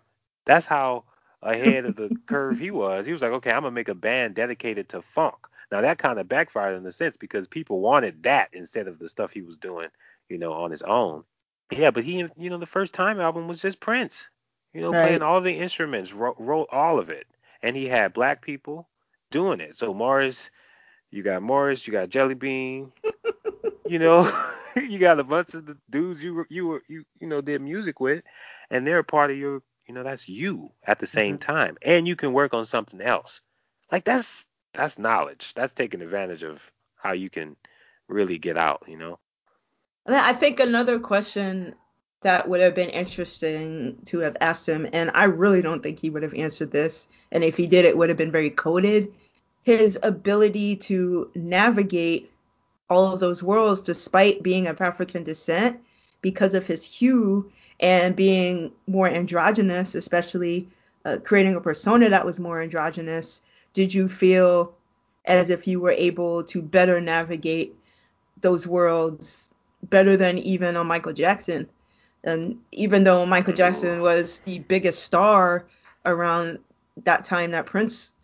B: That's how ahead of the curve he was. He was like, okay, I'm going to make a band dedicated to funk. Now that kind of backfired in a sense because people wanted that instead of the stuff he was doing, you know, on his own. Yeah, but he, you know, the first time album was just Prince. You know, right. playing all the instruments, wrote, wrote all of it, and he had black people doing it. So Morris, you got Morris, you got Jellybean, (laughs) you know, (laughs) you got a bunch of the dudes you were, you were you you know did music with, and they're a part of your, you know, that's you at the same mm-hmm. time, and you can work on something else. Like that's that's knowledge. That's taking advantage of how you can really get out, you know.
A: I think another question that would have been interesting to have asked him, and I really don't think he would have answered this, and if he did, it would have been very coded. His ability to navigate all of those worlds despite being of African descent because of his hue and being more androgynous, especially uh, creating a persona that was more androgynous. Did you feel as if you were able to better navigate those worlds better than even on Michael Jackson. And even though Michael Jackson was the biggest star around that time that Prince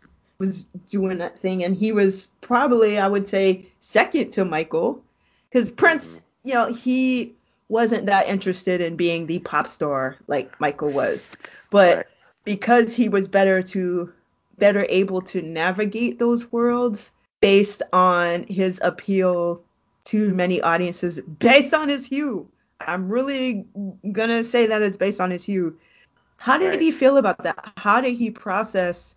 A: was doing that thing, and he was probably, I would say, second to Michael, because Prince, mm-hmm. you know, he wasn't that interested in being the pop star like Michael was, but right. because he was better to better able to navigate those worlds based on his appeal to many audiences based on his hue. I'm really gonna say that it's based on his hue. How did right. he feel about that? How did he process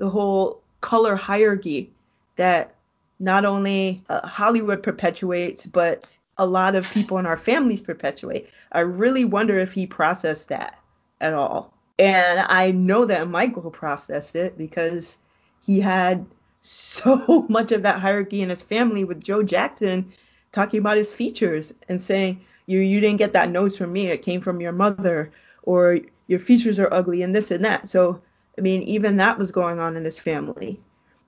A: the whole color hierarchy that not only uh, Hollywood perpetuates, but a lot of people in our families perpetuate. I really wonder if he processed that at all. And I know that Michael processed it because he had (laughs) so much of that hierarchy in his family with Joe Jackson talking about his features and saying, you you didn't get that nose from me, it came from your mother, or your features are ugly and this and that. So I mean, even that was going on in his family.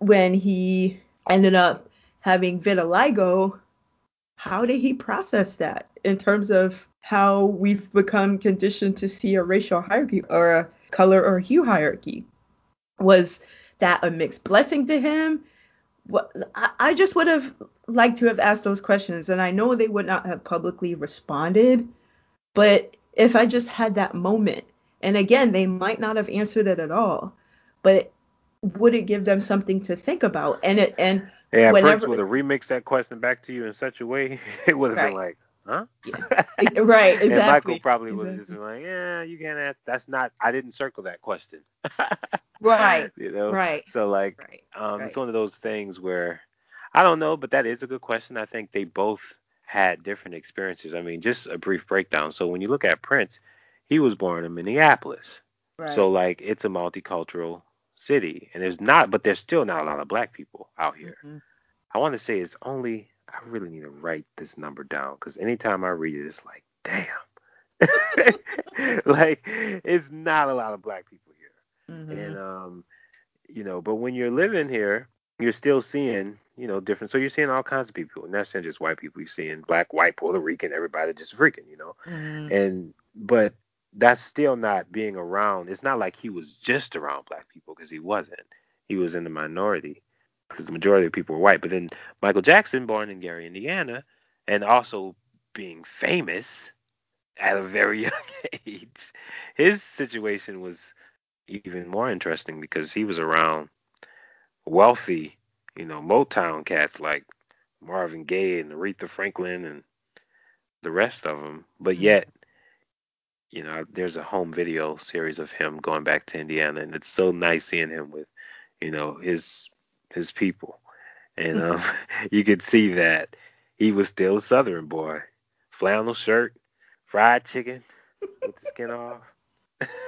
A: When he ended up having vitiligo, how did he process that in terms of how we've become conditioned to see a racial hierarchy or a color or hue hierarchy? Was that a mixed blessing to him? What I just would have liked to have asked those questions, and I know they would not have publicly responded, but if I just had that moment, and again, they might not have answered it at all, but would it give them something to think about? And it and
B: yeah, whenever, Prince would have remixed that question back to you in such a way (laughs) it would have right. been like, huh?
A: Yeah. right, exactly.
B: and Michael probably exactly. would have just been like, yeah, you can't ask. That's not. I didn't circle that question. (laughs)
A: right.
B: You know.
A: Right.
B: So like,
A: right.
B: um,
A: right.
B: it's one of those things where I don't know, but that is a good question. I think they both had different experiences. I mean, just a brief breakdown. So when you look at Prince, he was born in Minneapolis. Right. So like, it's a multicultural city, and there's not, but there's still not a lot of black people out here. Mm-hmm. I want to say it's only. I really need to write this number down because anytime I read it, it's like, damn. (laughs) like it's not a lot of black people here, mm-hmm. and um, you know, but when you're living here, you're still seeing, you know, different. So you're seeing all kinds of people, not saying just white people. You're seeing black, white, Puerto Rican, everybody just freaking, you know. Mm-hmm. And but that's still not being around. It's not like he was just around black people because he wasn't. He was in the minority because the majority of people were white. But then Michael Jackson, born in Gary, Indiana, and also being famous at a very (laughs) young age, his situation was even more interesting because he was around wealthy, you know, Motown cats like Marvin Gaye and Aretha Franklin and the rest of them. But mm-hmm. yet, you know, there's a home video series of him going back to Indiana, and it's so nice seeing him with, you know, his his people, and um, (laughs) you could see that he was still a Southern boy, flannel shirt, fried chicken with the skin off.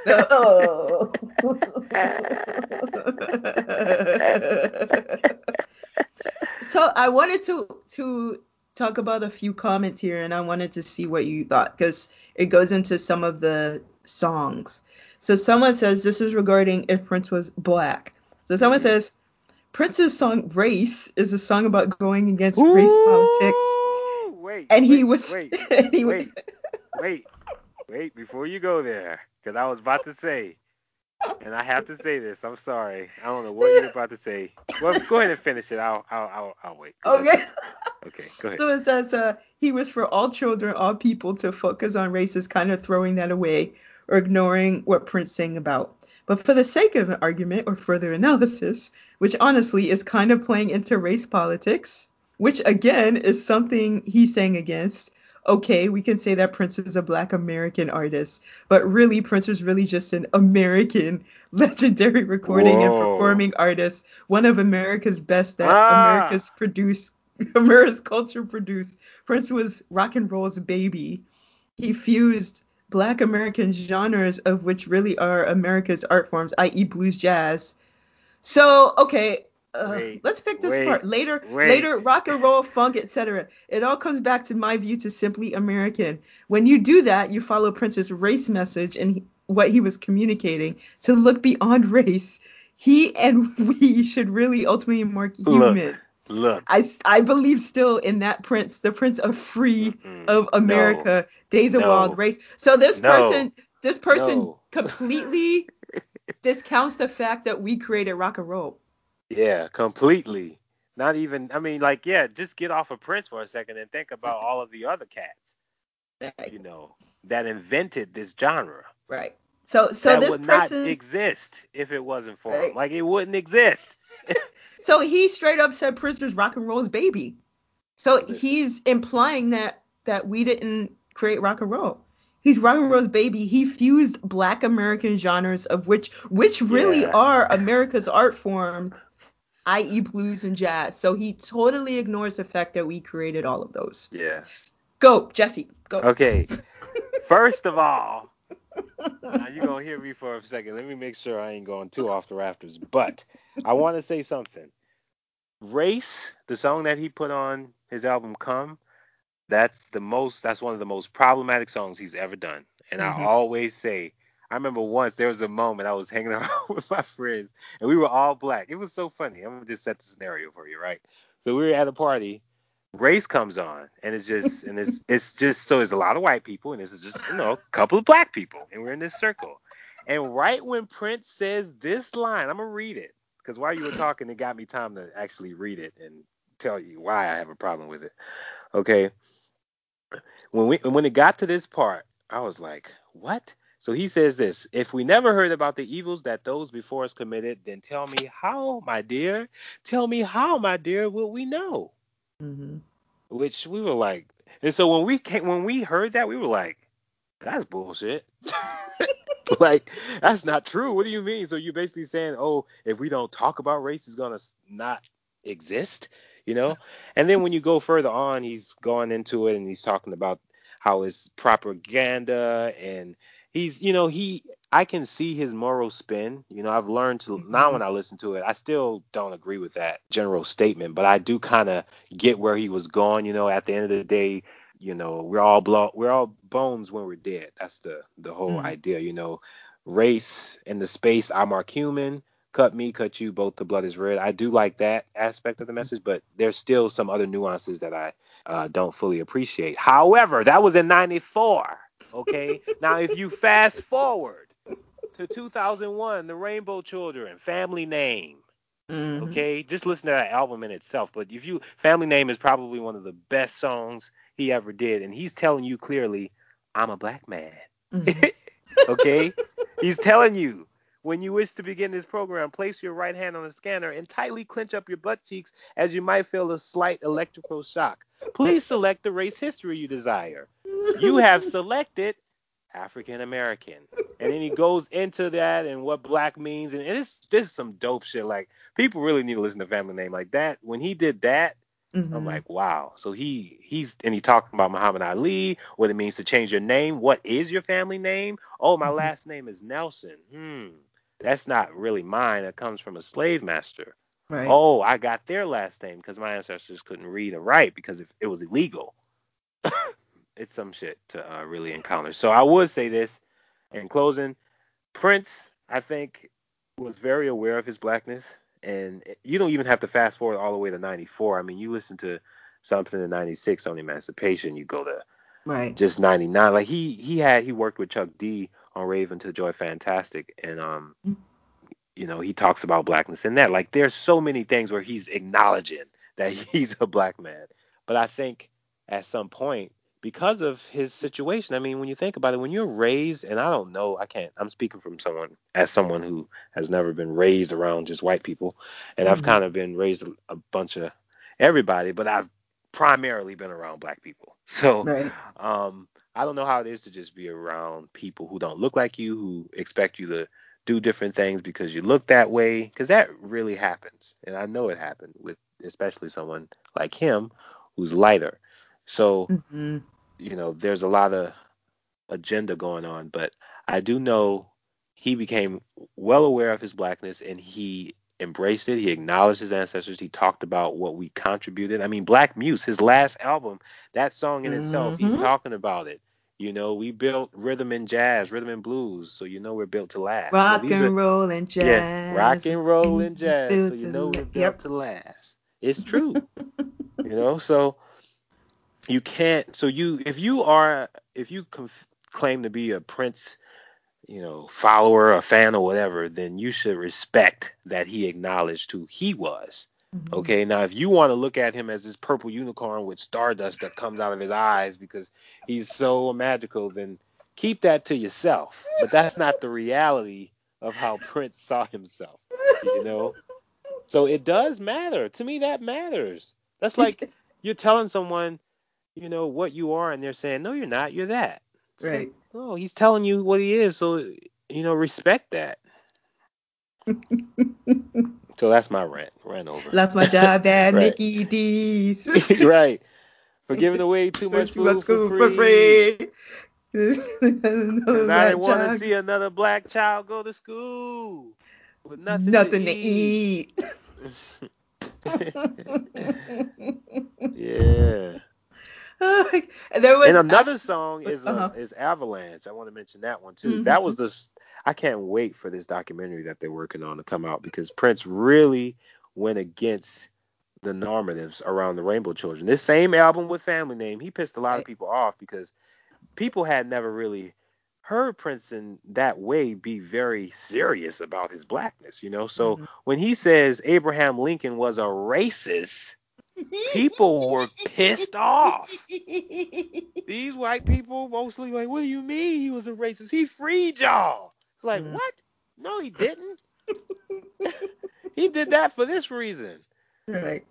B: oh. (laughs)
A: so I wanted to to talk about a few comments here, and I wanted to see what you thought because it goes into some of the songs. So someone says this is regarding if Prince was black. So someone mm-hmm. says Prince's song "Race" is a song about going against Ooh, race politics.
B: Wait,
A: and
B: he
A: wait,
B: was wait, (laughs) he wait, (laughs) wait, wait before you go there, because I was about to say and I have to say this. I'm sorry. I don't know what you're about to say. Well, go ahead and finish it. I'll I'll I'll, I'll wait.
A: Okay. (laughs)
B: Okay. Go ahead.
A: So it says uh, he was for all children, all people. To focus on race is kind of throwing that away or ignoring what Prince sang about. But for the sake of an argument or further analysis, which honestly is kind of playing into race politics, which again is something he's saying against, okay, we can say that Prince is a black American artist, but really Prince was really just an American (laughs) legendary recording Whoa. and performing artist, one of America's best that ah. America's produced, (laughs) America's culture produced. Prince was rock and roll's baby. He fused black American genres of which really are America's art forms, i.e. blues jazz. So, okay, uh, let's pick this
B: wait,
A: part later.
B: Wait.
A: Later, rock and roll, funk, etc. It all comes back to my view to simply American. When you do that, you follow Prince's race message and what he was communicating to look beyond (laughs) race. He and (laughs) we should really ultimately be more human.
B: Look, look.
A: I, I believe still in that Prince, the Prince of free mm of America,
B: no,
A: Days of
B: no,
A: Wild Race. So this
B: no,
A: person, this person completely (laughs) discounts the fact that we created rock and roll.
B: Yeah, completely. Not even. I mean, like, yeah, just get off of Prince for a second and think about all of the other cats. You know, that invented this genre.
A: Right. So, so
B: that
A: this
B: would
A: person
B: not exist if it wasn't for right. him. Like, it wouldn't exist. (laughs)
A: so he straight up said Prisoners rock and roll's baby. So he's implying that that we didn't create rock and roll. He's rock and roll's baby. He fused Black American genres of which which really
B: yeah.
A: are America's art form i.e. blues and jazz. So he totally ignores the fact that we created all of those.
B: Yeah.
A: Go, Jesse. Go.
B: Okay. (laughs) First of all, now you're gonna hear me for a second. Let me make sure I ain't going too off the rafters. But I want to say something. Race, the song that he put on his album Come, that's the most that's one of the most problematic songs he's ever done. And
A: Mhm.
B: I always say, I remember once there was a moment I was hanging (laughs) out with my friends and we were all black. It was so funny. I'm gonna just set the scenario for you, right? So we were at a party, race comes on, and it's just and it's it's just so it's a lot of white people and it's just you know a couple of black people, and we're in this circle. And right when Prince says this line, I'm gonna read it because while you were talking, it got me time to actually read it and tell you why I have a problem with it. Okay. When we when it got to this part, I was like, what? So he says this: If we never heard about the evils that those before us committed, then tell me how, my dear. Tell me how, my dear, will we know?
A: Hmm
B: Which we were like, and so when we came, when we heard that, we were like, that's bullshit. (laughs) like that's not true. What do you mean? So you're basically saying, oh, if we don't talk about race, it's gonna not exist, you know? And then when you go further on, he's going into it and he's talking about how it's propaganda and he's, you know, he I can see his moral spin. You know, I've learned to now when I listen to it, I still don't agree with that general statement, but I do kind of get where he was going. You know, at the end of the day, you know, we're all blo- we're all bones when we're dead. That's the the whole
A: Mm.
B: idea. You know, race and the space. I'm our human. Cut me, cut you. Both the blood is red. I do like that aspect of the message, but there's still some other nuances that I uh, don't fully appreciate. However, that was in '94. Okay. now, if you fast forward to 2001, The Rainbow Children, Family Name.
A: Mhm.
B: Okay, just listen to that album in itself. But if you, Family Name is probably one of the best songs he ever did, and he's telling you clearly, I'm a black man.
A: Mhm. (laughs)
B: Okay, he's telling you. When you wish to begin this program, place your right hand on the scanner and tightly clench up your butt cheeks as you might feel a slight electrical shock. Please select the race history you desire. You have selected African American. And then he goes into that and what black means. And it's this is some dope shit. Like people really need to listen to Family Name like that. When he did that, I'm
A: Mhm.
B: like, wow. So he he's and he talking about Muhammad Ali, what it means to change your name. What is your family name? Oh, my
A: Mhm.
B: last name is Nelson. Hmm. That's not really mine. It comes from a slave master.
A: right.
B: Oh, I got their last name because my ancestors couldn't read or write because if it was illegal. It's some shit to uh, really encounter. So I would say this in closing. Prince, I think, was very aware of his blackness, and you don't even have to fast forward all the way to '94. I mean, you listen to something in '96 on Emancipation, you go to
A: Right.
B: just '99. Like he he had he worked with Chuck D on Rave Un2 Joy Fantastic, and um, you know, he talks about blackness in that. Like there's so many things where he's acknowledging that (laughs) he's a black man, but I think at some point because of his situation. I mean, when you think about it, when you're raised, and I don't know, I can't, I'm speaking from someone, as someone who has never been raised around just white people, and I've
A: Mhm.
B: kind of been raised a, a bunch of everybody, but I've primarily been around black people. (laughs) So,
A: Right.
B: um, I don't know how it is to just be around people who don't look like you, who expect you to do different things because you look that way, because that really happens, and I know it happened with especially someone like him who's lighter. So,
A: Mhm.
B: You know, there's a lot of agenda going on, but I do know he became well aware of his blackness and he embraced it. He acknowledged his ancestors. He talked about what we contributed. I mean, Black Muse, his last album, that song in itself, he's
A: Mhm.
B: talking about it. You know, we built rhythm and jazz, rhythm and blues, so you know we're built to last.
A: Rock
B: these
A: and
B: are
A: roll and jazz.
B: yeah, rock and roll and (laughs) jazz, so you know we're built
A: Yep.
B: to last. It's true. (laughs) you know, so you can't so you if you are if you conf- claim to be a prince you know follower a fan or whatever then you should respect that he acknowledged who he was.
A: Mhm.
B: okay now if you want to look at him as this purple unicorn with stardust that comes out of his eyes because he's so magical then keep that to yourself. But that's not the reality of how prince saw himself you know? So it does matter. To me that matters. That's like (laughs) you're telling someone you know what you are and they're saying no you're not you're that like,
A: Right.
B: no he's telling you what he is so you know respect that (laughs) so that's my rant ran over.
A: Lost my job (laughs) at
B: Right.
A: Mickey D's. (laughs)
B: right. For giving away too much
A: Too much
B: food
A: school
B: for
A: for
B: free.
A: free.
B: Because I didn't want to see another black child go to school with nothing,
A: nothing,
B: to,
A: to eat.
B: yeah.
A: And (laughs) there was
B: And another song is uh,
A: uh-huh.
B: is Avalanche. I want to mention that one too.
A: Mhm.
B: That was this. I can't wait for this documentary that they're working on to come out because Prince really went against the normatives around the Rainbow Children. This same album with Family Name, he pissed a lot of people off because people had never really heard Prince in that way be very serious about his blackness, you know. So
A: Mhm.
B: when he says Abraham Lincoln was a racist, people were pissed off. (laughs) These white people mostly like, what do you mean he was a racist? He freed y'all. It's like,
A: Mhm.
B: what? No, he didn't. (laughs) he did that for this reason.
A: right.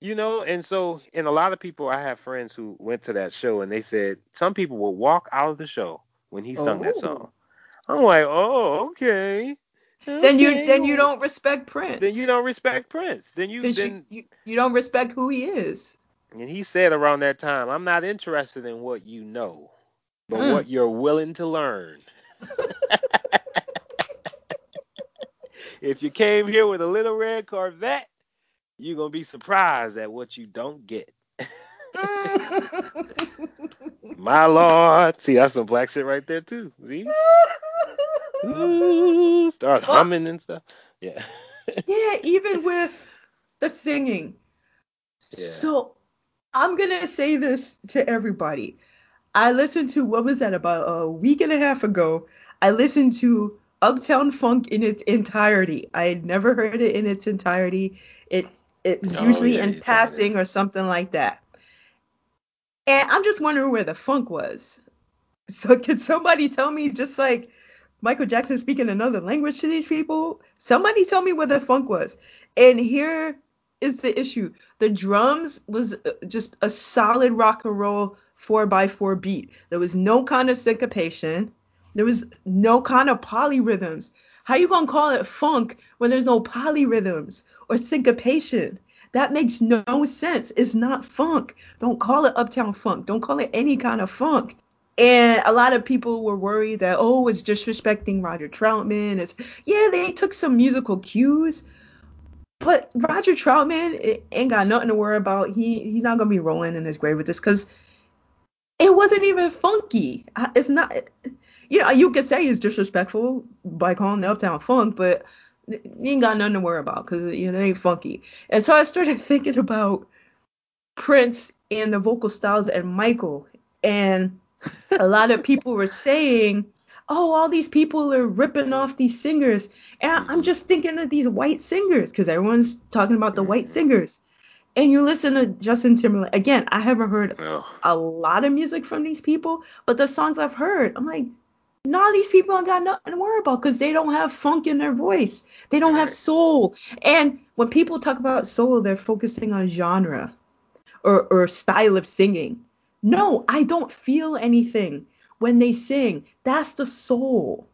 B: You know, and so and a lot of people I have friends who went to that show and they said some people would walk out of the show when he sung that
A: Oh.
B: song. I'm like, oh, okay.
A: Then you then you don't respect Prince.
B: then you don't respect Prince. Then you then
A: you, you you don't respect who he is.
B: And he said around that time, I'm not interested in what you know, but
A: Mm.
B: what you're willing to learn. (laughs) if you came here with a little red Corvette, you're going to be surprised at what you don't get. (laughs) My Lord. See, that's some black shit right there, too. See? (laughs) Ooh, start
A: Well-
B: humming and stuff. Yeah. (laughs)
A: yeah, even with the singing.
B: Yeah.
A: So I'm gonna say this to everybody. I listened to what was that about a week and a half ago. I listened to Uptown Funk in its entirety. I had never heard it in its entirety. It it was
B: Oh,
A: usually
B: yeah,
A: in
B: you told me
A: passing or something like that. And I'm just wondering where the funk was. So can somebody tell me just like Michael Jackson speaking another language to these people? Somebody tell me where the funk was. And here is the issue. The drums was uh, just a solid rock and roll 4x4 beat. There was no kind of syncopation. There was no kind of polyrhythms. How you going to call it funk when there's no polyrhythms or syncopation? That makes no sense. It's not funk. Don't call it uptown funk. Don't call it any kind of funk. And a lot of people were worried that oh, it's disrespecting Roger Troutman. It's yeah, they took some musical cues, but Roger Troutman ain't got nothing to worry about. He he's not gonna be rolling in his grave with this because it wasn't even funky. It's not. You know, you could say it's disrespectful by calling the Uptown Funk, but you ain't got nothing to worry about because you know it ain't funky. And so I started (laughs) thinking about Prince and the vocal styles and Michael, and a lot of people were saying, "Oh, all these people are ripping off these singers," and I'm just thinking of these white singers because everyone's talking about the white
B: Mhm.
A: singers. And you listen to Justin Timberlake again. I haven't heard
B: Oh.
A: a lot of music from these people, but the songs I've heard, I'm like, no, these people ain't got nothing to worry about because they don't have funk in their voice. They don't have soul. And when people talk about soul, they're focusing on genre or, or style of singing. No, I don't feel anything when they sing. That's the soul.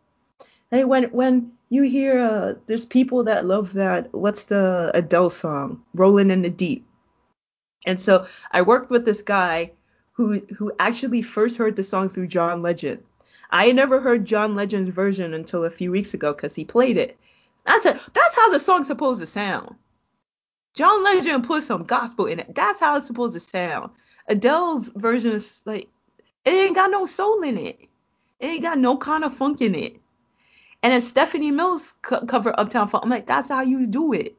A: Hey, when when you hear uh, there's people that love that what's the Adele song, Rolling in the Deep. And so I worked with this guy who who actually first heard the song through John Legend. I never heard John Legend's version until a few weeks ago because he played it. That's said, that's how the song's supposed to sound. John Legend put some gospel in it. That's how it's supposed to sound. Adele's version is like, it ain't got no soul in it. It ain't got no kind of funk in it. And then Stephanie Mills co- cover Uptown Funk. I'm like, that's how you do it.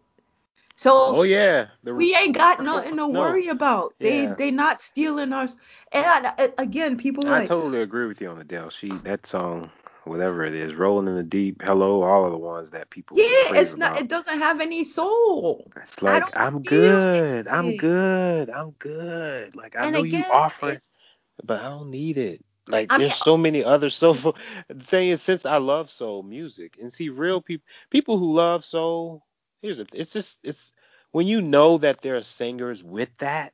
A: So
B: Oh yeah. The,
A: we ain't got nothing to
B: No.
A: worry about. They
B: Yeah.
A: they not stealing our. And I, I- again, people
B: I
A: like
B: totally agree with you on Adele. She that song, whatever it is, "Rolling in the Deep," "Hello," all of the ones that people
A: yeah, it's not.
B: about.
A: It doesn't have any soul.
B: It's like I'm good, I'm good, I'm good. Like I
A: and
B: know
A: again,
B: you offer it, but I don't need it. Like
A: I mean-
B: there's so many other soulful. (laughs) The thing is, since I love soul music and see real people, people who love soul, here's it. It's just it's when you know that there are singers with that,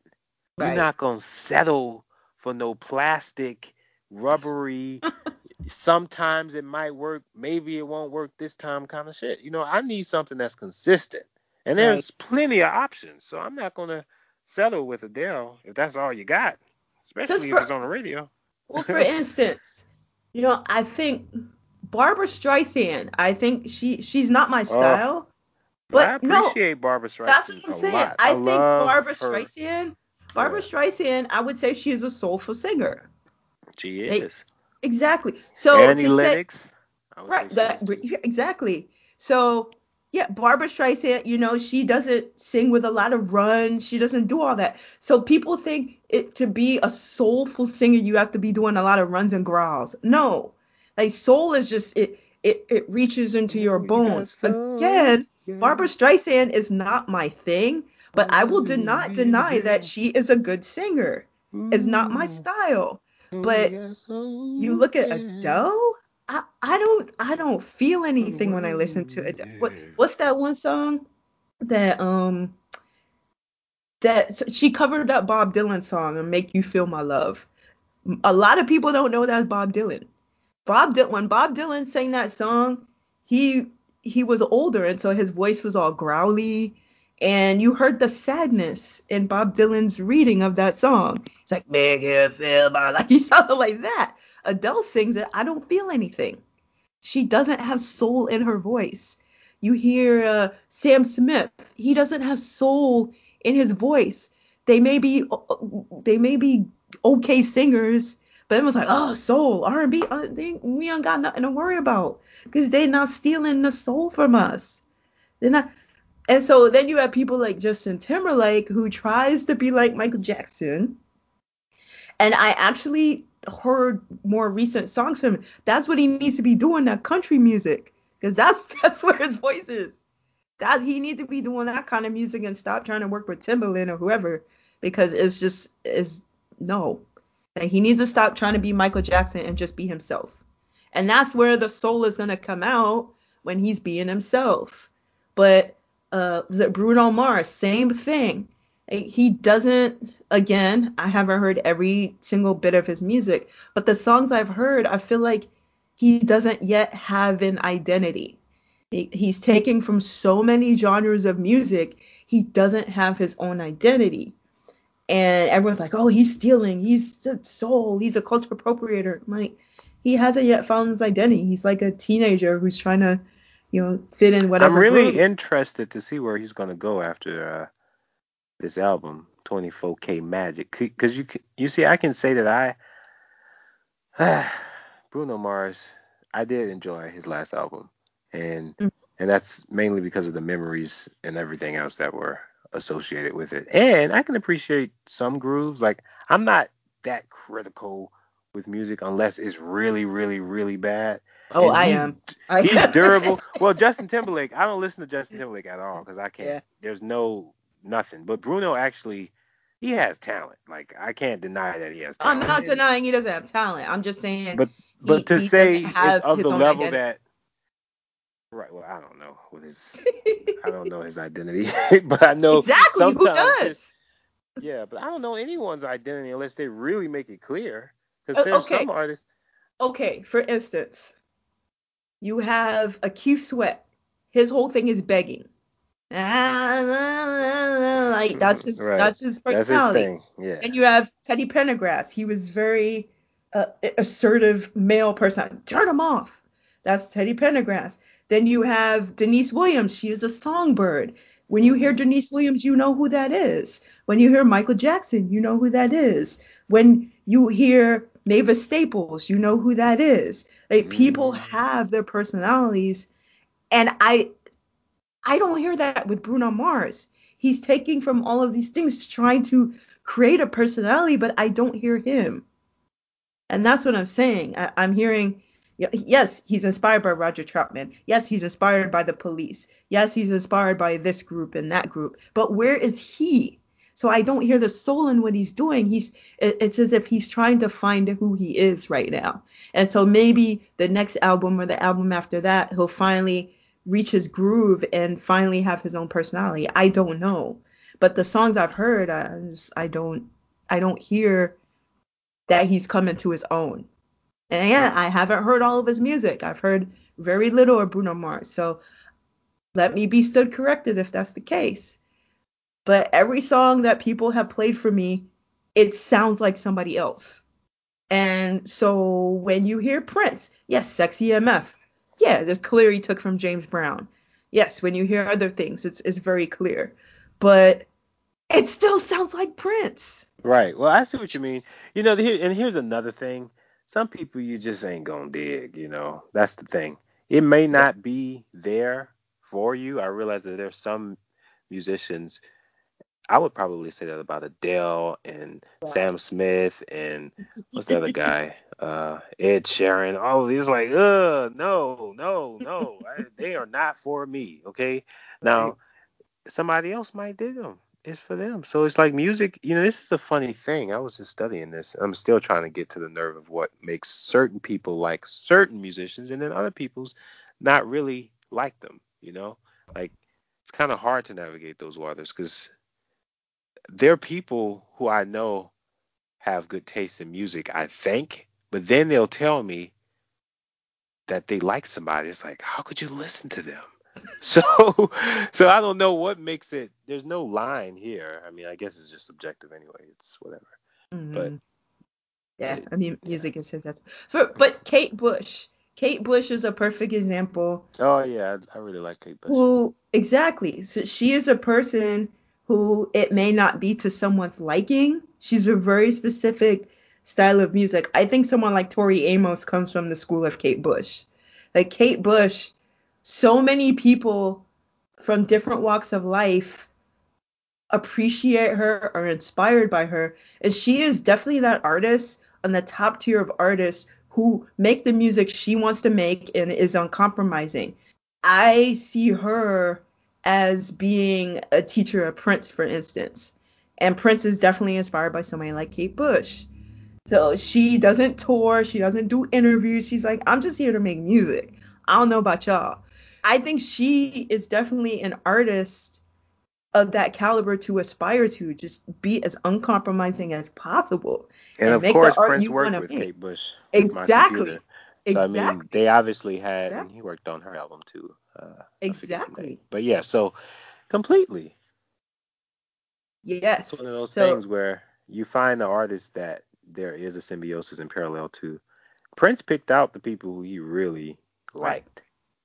B: you're not gonna settle for no plastic, rubbery. (laughs) sometimes it might work, maybe it won't work this time kind of shit. You know, I need something that's consistent. And there's right. plenty of options. So I'm not gonna settle with Adele if that's all you got, especially for, if it's on the radio.
A: well, for instance, you know, I think Barbra Streisand. I think she she's not my oh, style. Oh, but I
B: appreciate
A: no,
B: Barbra Streisand.
A: That's what I'm saying.
B: Lot.
A: I,
B: I
A: think Barbra her. Streisand. Barbra yeah. Streisand. I would say she is a soulful singer.
B: She is.
A: Exactly. So
B: Annie Lennox. Say,
A: right. That exactly. So yeah, Barbra Streisand, you know, she doesn't sing with a lot of runs. She doesn't do all that. So people think it to be a soulful singer, you have to be doing a lot of runs and growls. No, like soul is just it. It, it reaches into your bones. Again, Barbra Streisand is not my thing, but I will do not deny that she is a good singer. It's not my style. But you look at Adele, I, I don't I don't feel anything when I listen to it. What, what's that one song that um that she covered up Bob Dylan song and make you feel my love. A lot of people don't know that's Bob Dylan. Bob Dylan when Bob Dylan sang that song, he he was older and so his voice was all growly and you heard the sadness in Bob Dylan's reading of that song. It's like make you feel my like he (laughs) sounded like that. Adele sings it, I don't feel anything. She doesn't have soul in her voice. You hear uh, Sam Smith, he doesn't have soul in his voice. They may be they may be okay singers, but it was like, oh, soul, R&B, uh, they, we ain't got nothing to worry about because they're not stealing the soul from us. They're not. And so then you have people like Justin Timberlake who tries to be like Michael Jackson. And I actually heard more recent songs from him. That's what he needs to be doing, that country music, because that's (laughs) that's where his voice is. That he needs to be doing that kind of music and stop trying to work with Timbaland or whoever, because it's just is no. Like he needs to stop trying to be Michael Jackson and just be himself. And that's where the soul is gonna come out when he's being himself. But uh, Bruno Mars, same thing. He doesn't again i haven't heard every single bit of his music but the songs i've heard i feel like he doesn't yet have an identity. He's taking from so many genres of music he doesn't have his own identity. And everyone's like oh he's stealing he's a soul he's a culture appropriator. I'm like he hasn't yet found his identity. He's like a teenager who's trying to you know fit in whatever
B: i'm really
A: group.
B: interested to see where he's going to go after uh this album 24K Magic because you you see I can say that I (sighs) Bruno Mars I did enjoy his last album and mm-hmm. and that's mainly because of the memories and everything else that were associated with it and I can appreciate some grooves like I'm not that critical with music unless it's really really really bad
A: Oh, and I am.
B: he's (laughs) durable. well, Justin Timberlake, I don't listen to Justin Timberlake at all because I can't. Yeah. There's no nothing. But Bruno actually he has talent. Like I can't deny that he has talent.
A: I'm not denying he doesn't have talent. I'm just saying
B: But but he, to he say it's of the level identity. that Right. Well, I don't know what his I don't know his identity, (laughs) but I know
A: exactly who does.
B: Yeah, but I don't know anyone's identity unless they really make it clear. Because there's okay. some artists.
A: Okay, for instance, you have a Keith Sweat. His whole thing is begging. like that's his right. that's his personality. That's his yeah. And you have Teddy Pendergrass. He was very uh, assertive male person. Turn him off. That's Teddy Pendergrass. Then you have Deniece Williams. She is a songbird. When you hear Deniece Williams, you know who that is. When you hear Michael Jackson, you know who that is. When you hear Mavis Staples, you know who that is. Like people mm. have their personalities, and I I don't hear that with Bruno Mars. He's taking from all of these things, trying to create a personality, but I don't hear him. And that's what I'm saying. I, am hearing, yes, he's inspired by Roger Troutman. Yes, he's inspired by the police. Yes, he's inspired by this group and that group. But where is he? So I don't hear the soul in what he's doing. He's it's as if he's trying to find who he is right now. And so maybe the next album or the album after that, he'll finally reach his groove and finally have his own personality. I don't know, but the songs I've heard, I just, I don't I don't hear that he's coming to his own. And again, I haven't heard all of his music. I've heard very little of Bruno Mars. So Let me be stood corrected if that's the case. But every song that people have played for me, it sounds like somebody else. And so when you hear Prince, yes, sexy MF. Yeah, this clearly took from James Brown. Yes, when you hear other things, it's it's very clear. But it still sounds like Prince.
B: Right. Well, I see what you mean. You know, and here's another thing. Some people you just ain't gonna dig. You know, that's the thing. It may not be there for you. I realize that there's some musicians. I would probably say that about Adele and wow. Sam Smith and (laughs) what's the other guy? Uh, Ed Sheeran. All of these like, uh, no, no, no. I, they are not for me. Okay. Now, somebody else might dig them it's for them. So it's like music, you know, this is a funny thing. I was just studying this. I'm still trying to get to the nerve of what makes certain people like certain musicians and then other people's not really like them, you know? Like it's kind of hard to navigate those waters cuz there are people who I know have good taste in music, I think, but then they'll tell me that they like somebody. It's like, how could you listen to them? (laughs) So, so I don't know what makes it. There's no line here. I mean, I guess it's just subjective anyway. It's whatever. Mm-hmm. But
A: yeah, it, I mean, music yeah. is subjective. For, but Kate Bush, Kate Bush is a perfect example.
B: Oh yeah, I, I really like Kate Bush.
A: Who exactly? So she is a person who it may not be to someone's liking. She's a very specific style of music. I think someone like Tori Amos comes from the school of Kate Bush. Like Kate Bush so many people from different walks of life appreciate her or inspired by her and she is definitely that artist on the top tier of artists who make the music she wants to make and is uncompromising i see her as being a teacher of prince for instance and prince is definitely inspired by somebody like kate bush so she doesn't tour she doesn't do interviews she's like i'm just here to make music i don't know about y'all I think she is definitely an artist of that caliber to aspire to. Just be as uncompromising as possible.
B: And, and of course, Prince worked with make. Kate Bush.
A: Exactly. So
B: exactly. I mean, they obviously had, exactly. and he worked on her album too. Uh,
A: exactly.
B: But yeah, so completely.
A: Yes.
B: It's one of those so, things where you find the artist that there is a symbiosis in parallel to. Prince picked out the people who he really liked.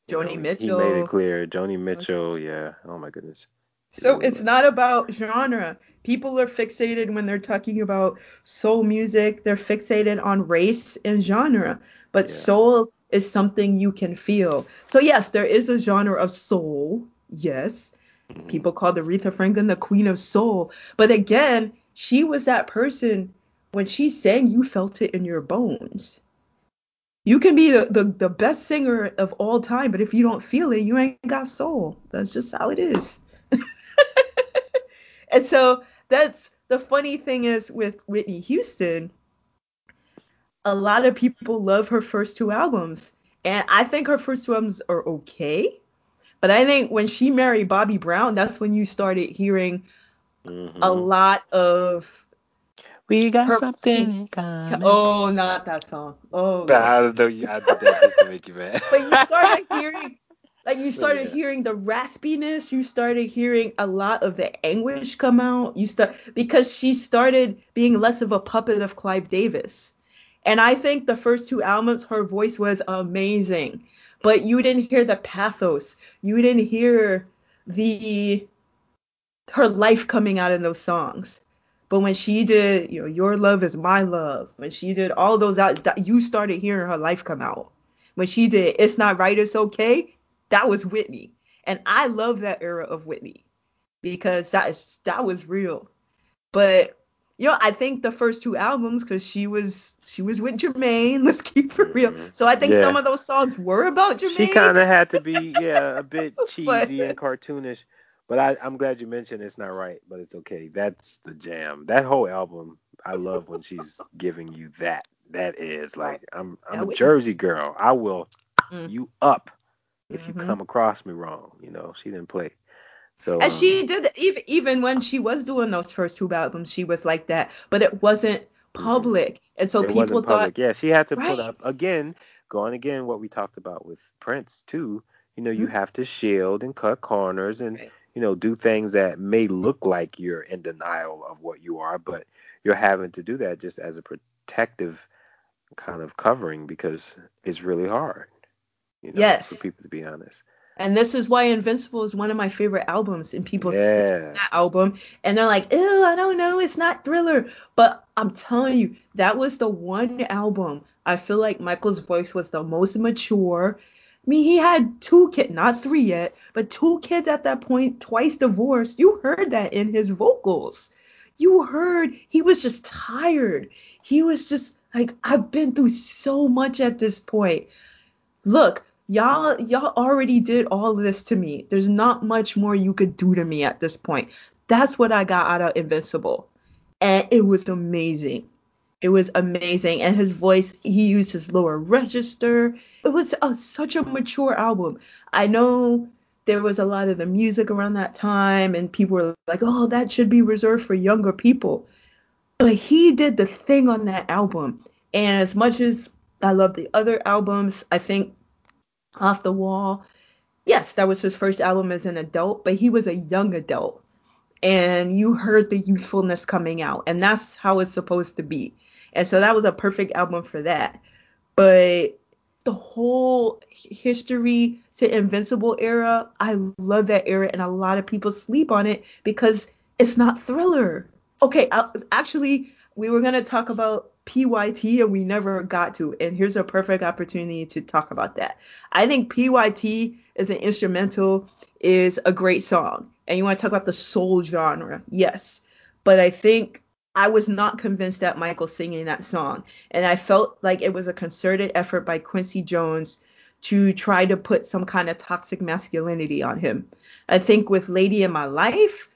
A: Joni know, Mitchell.
B: He made it clear. Joni Mitchell, yeah. Oh my goodness.
A: So it's not about genre. People are fixated when they're talking about soul music. They're fixated on race and genre. But yeah. soul is something you can feel. So yes, there is a genre of soul. Yes. Mm-hmm. People call Aretha Franklin the queen of soul. But again, she was that person when she sang, you felt it in your bones. You can be the, the, the best singer of all time, but if you don't feel it, you ain't got soul. That's just how it is. And so that's the funny thing is with Whitney Houston, a lot of people love her first two albums. And I think her first two albums are okay. But I think when she married Bobby Brown, that's when you started hearing mm-hmm. a lot of
B: we got Her, something in (laughs) common.
A: Oh, not that song. Oh.
B: Nah, I don't know. I did that just to make you mad.
A: but you started (laughs) hearing, like you started yeah. hearing the raspiness. You started hearing a lot of the anguish come out. You start because she started being less of a puppet of Clive Davis. And I think the first two albums, her voice was amazing, but you didn't hear the pathos. You didn't hear the her life coming out in those songs. But when she did, you know, Your Love is My Love, when she did all those out, you started hearing her life come out. When she did It's Not Right, It's Okay, that was Whitney. And I love that era of Whitney because that is that was real. But you know, I think the first two albums, because she was she was with Jermaine. (laughs) Let's keep it real. Mm-hmm. So I think yeah. some of those songs were about Jermaine.
B: She kind of had to be, (laughs) yeah, a bit cheesy but, and cartoonish. But I, I'm glad you mentioned it's not right, but it's okay. That's the jam. That whole album, I love when she's giving you that. That is like I'm I'm a Jersey girl. I will mm. you up if mm-hmm. you come across me wrong. You know, she didn't play. So
A: and um, she did even even when she was doing those first two albums, she was like that, but it wasn't mm-hmm. public, and so people thought,
B: yeah, she had to right. put up again, going again what we talked about with Prince too you know, you have to shield and cut corners and you know do things that may look like you're in denial of what you are, but you're having to do that just as a protective kind of covering because it's really hard. You know,
A: yes.
B: for people to be honest.
A: And this is why Invincible is one of my favorite albums. And people
B: yeah.
A: that album and they're like, ew, I don't know, it's not thriller. But I'm telling you, that was the one album I feel like Michael's voice was the most mature. I mean, he had two kids, not three yet, but two kids at that point, twice divorced. You heard that in his vocals. You heard he was just tired. He was just like, I've been through so much at this point. Look, y'all y'all already did all this to me. There's not much more you could do to me at this point. That's what I got out of Invincible. And it was amazing. It was amazing. And his voice, he used his lower register. It was a, such a mature album. I know there was a lot of the music around that time, and people were like, oh, that should be reserved for younger people. But he did the thing on that album. And as much as I love the other albums, I think Off the Wall, yes, that was his first album as an adult, but he was a young adult. And you heard the youthfulness coming out. And that's how it's supposed to be. And so that was a perfect album for that. But the whole history to Invincible era, I love that era, and a lot of people sleep on it because it's not thriller. Okay, uh, actually, we were gonna talk about PYT and we never got to, and here's a perfect opportunity to talk about that. I think PYT as an instrumental is a great song, and you want to talk about the soul genre, yes, but I think I was not convinced that Michael singing that song, and I felt like it was a concerted effort by Quincy Jones to try to put some kind of toxic masculinity on him. I think with Lady in My Life,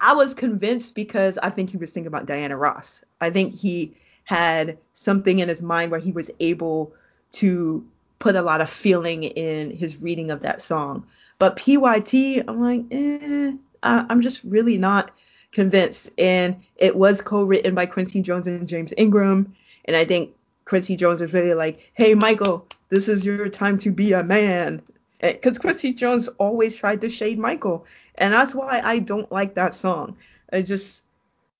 A: I was convinced because I think he was thinking about Diana Ross. I think he had something in his mind where he was able to put a lot of feeling in his reading of that song. But PYT, I'm like, eh, I'm just really not convinced. And it was co-written by Quincy Jones and James Ingram. And I think Quincy Jones was really like, hey, Michael, this is your time to be a man because Quincy Jones always tried to shade Michael, and that's why I don't like that song. I just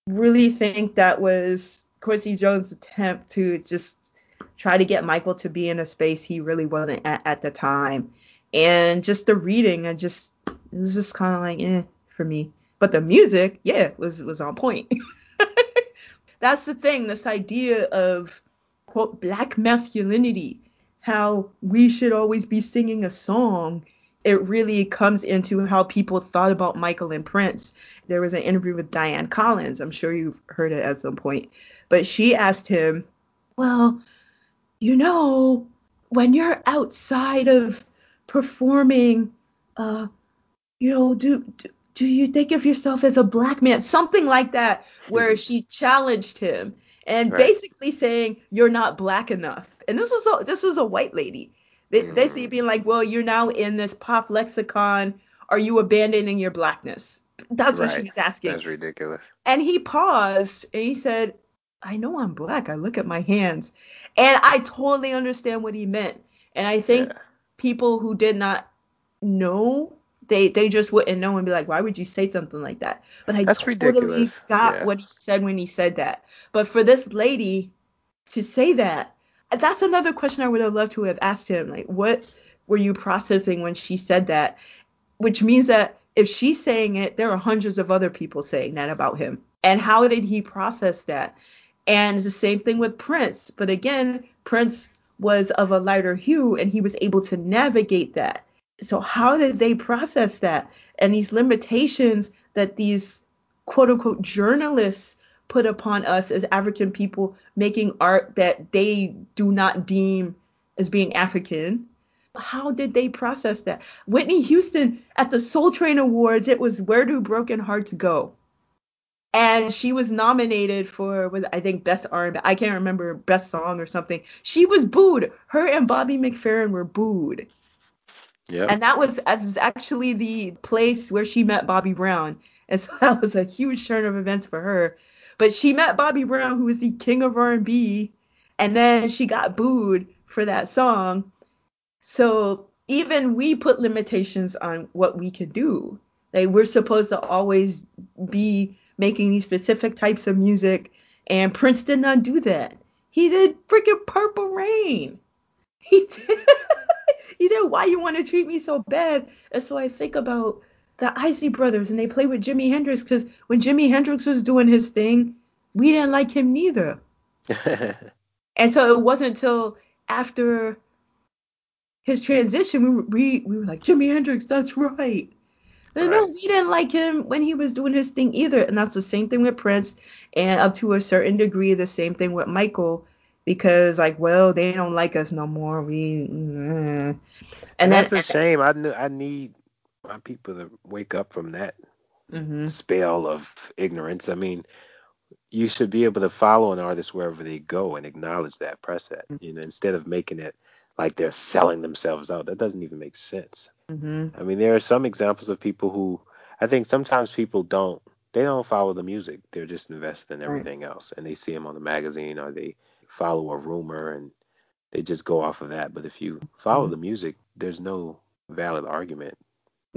A: really think that was Quincy Jones' attempt to just try to get Michael to be in a space he really wasn't at at the time, and just the reading, I just it was just kind of like eh for me. But the music, yeah, was was on point. (laughs) that's the thing, this idea of quote black masculinity how we should always be singing a song, it really comes into how people thought about Michael and Prince. There was an interview with Diane Collins. I'm sure you've heard it at some point. But she asked him, Well, you know, when you're outside of performing, uh, you know, do, do do you think of yourself as a black man? Something like that, where she challenged him and right. basically saying you're not black enough. And this was a this was a white lady, mm. basically being like, well, you're now in this pop lexicon. Are you abandoning your blackness? That's right. what she was asking.
B: That's ridiculous.
A: And he paused and he said, I know I'm black. I look at my hands. And I totally understand what he meant. And I think yeah. people who did not know they they just wouldn't know and be like, why would you say something like that? But I That's totally ridiculous. got yeah. what he said when he said that. But for this lady to say that, that's another question I would have loved to have asked him. Like, what were you processing when she said that? Which means that if she's saying it, there are hundreds of other people saying that about him. And how did he process that? And it's the same thing with Prince. But again, Prince was of a lighter hue and he was able to navigate that so how did they process that and these limitations that these quote unquote journalists put upon us as African people making art that they do not deem as being African? How did they process that? Whitney Houston at the Soul Train Awards, it was Where Do Broken Hearts Go? And she was nominated for, I think, Best R&B. I can't remember Best Song or something. She was booed. Her and Bobby McFerrin were booed. Yeah. And that was, that was actually the place where she met Bobby Brown. And so (laughs) that was a huge turn of events for her. But she met Bobby Brown, who was the king of R&B, and then she got booed for that song. So even we put limitations on what we can do. Like we're supposed to always be making these specific types of music, and Prince did not do that. He did freaking Purple Rain. He (laughs) did. he did. Why you want to treat me so bad? And so I think about the Isley Brothers, and they play with Jimi Hendrix because when Jimi Hendrix was doing his thing, we didn't like him neither. (laughs) and so it wasn't until after his transition we, we we were like Jimi Hendrix, that's right. No, we didn't like him when he was doing his thing either. And that's the same thing with Prince, and up to a certain degree, the same thing with Michael, because like, well, they don't like us no more. We, mm.
B: and, that's a shame. I knew I need my people to wake up from that
A: mm-hmm.
B: spell of ignorance. I mean, you should be able to follow an artist wherever they go and acknowledge that, press that, you know, instead of making it like they're selling themselves out. That doesn't even make sense.
A: Mm-hmm.
B: I mean, there are some examples of people who I think sometimes people don't they don't follow the music. They're just invested in everything right. else, and they see them on the magazine or they follow a rumor and they just go off of that. But if you follow mm-hmm. the music, there's no valid argument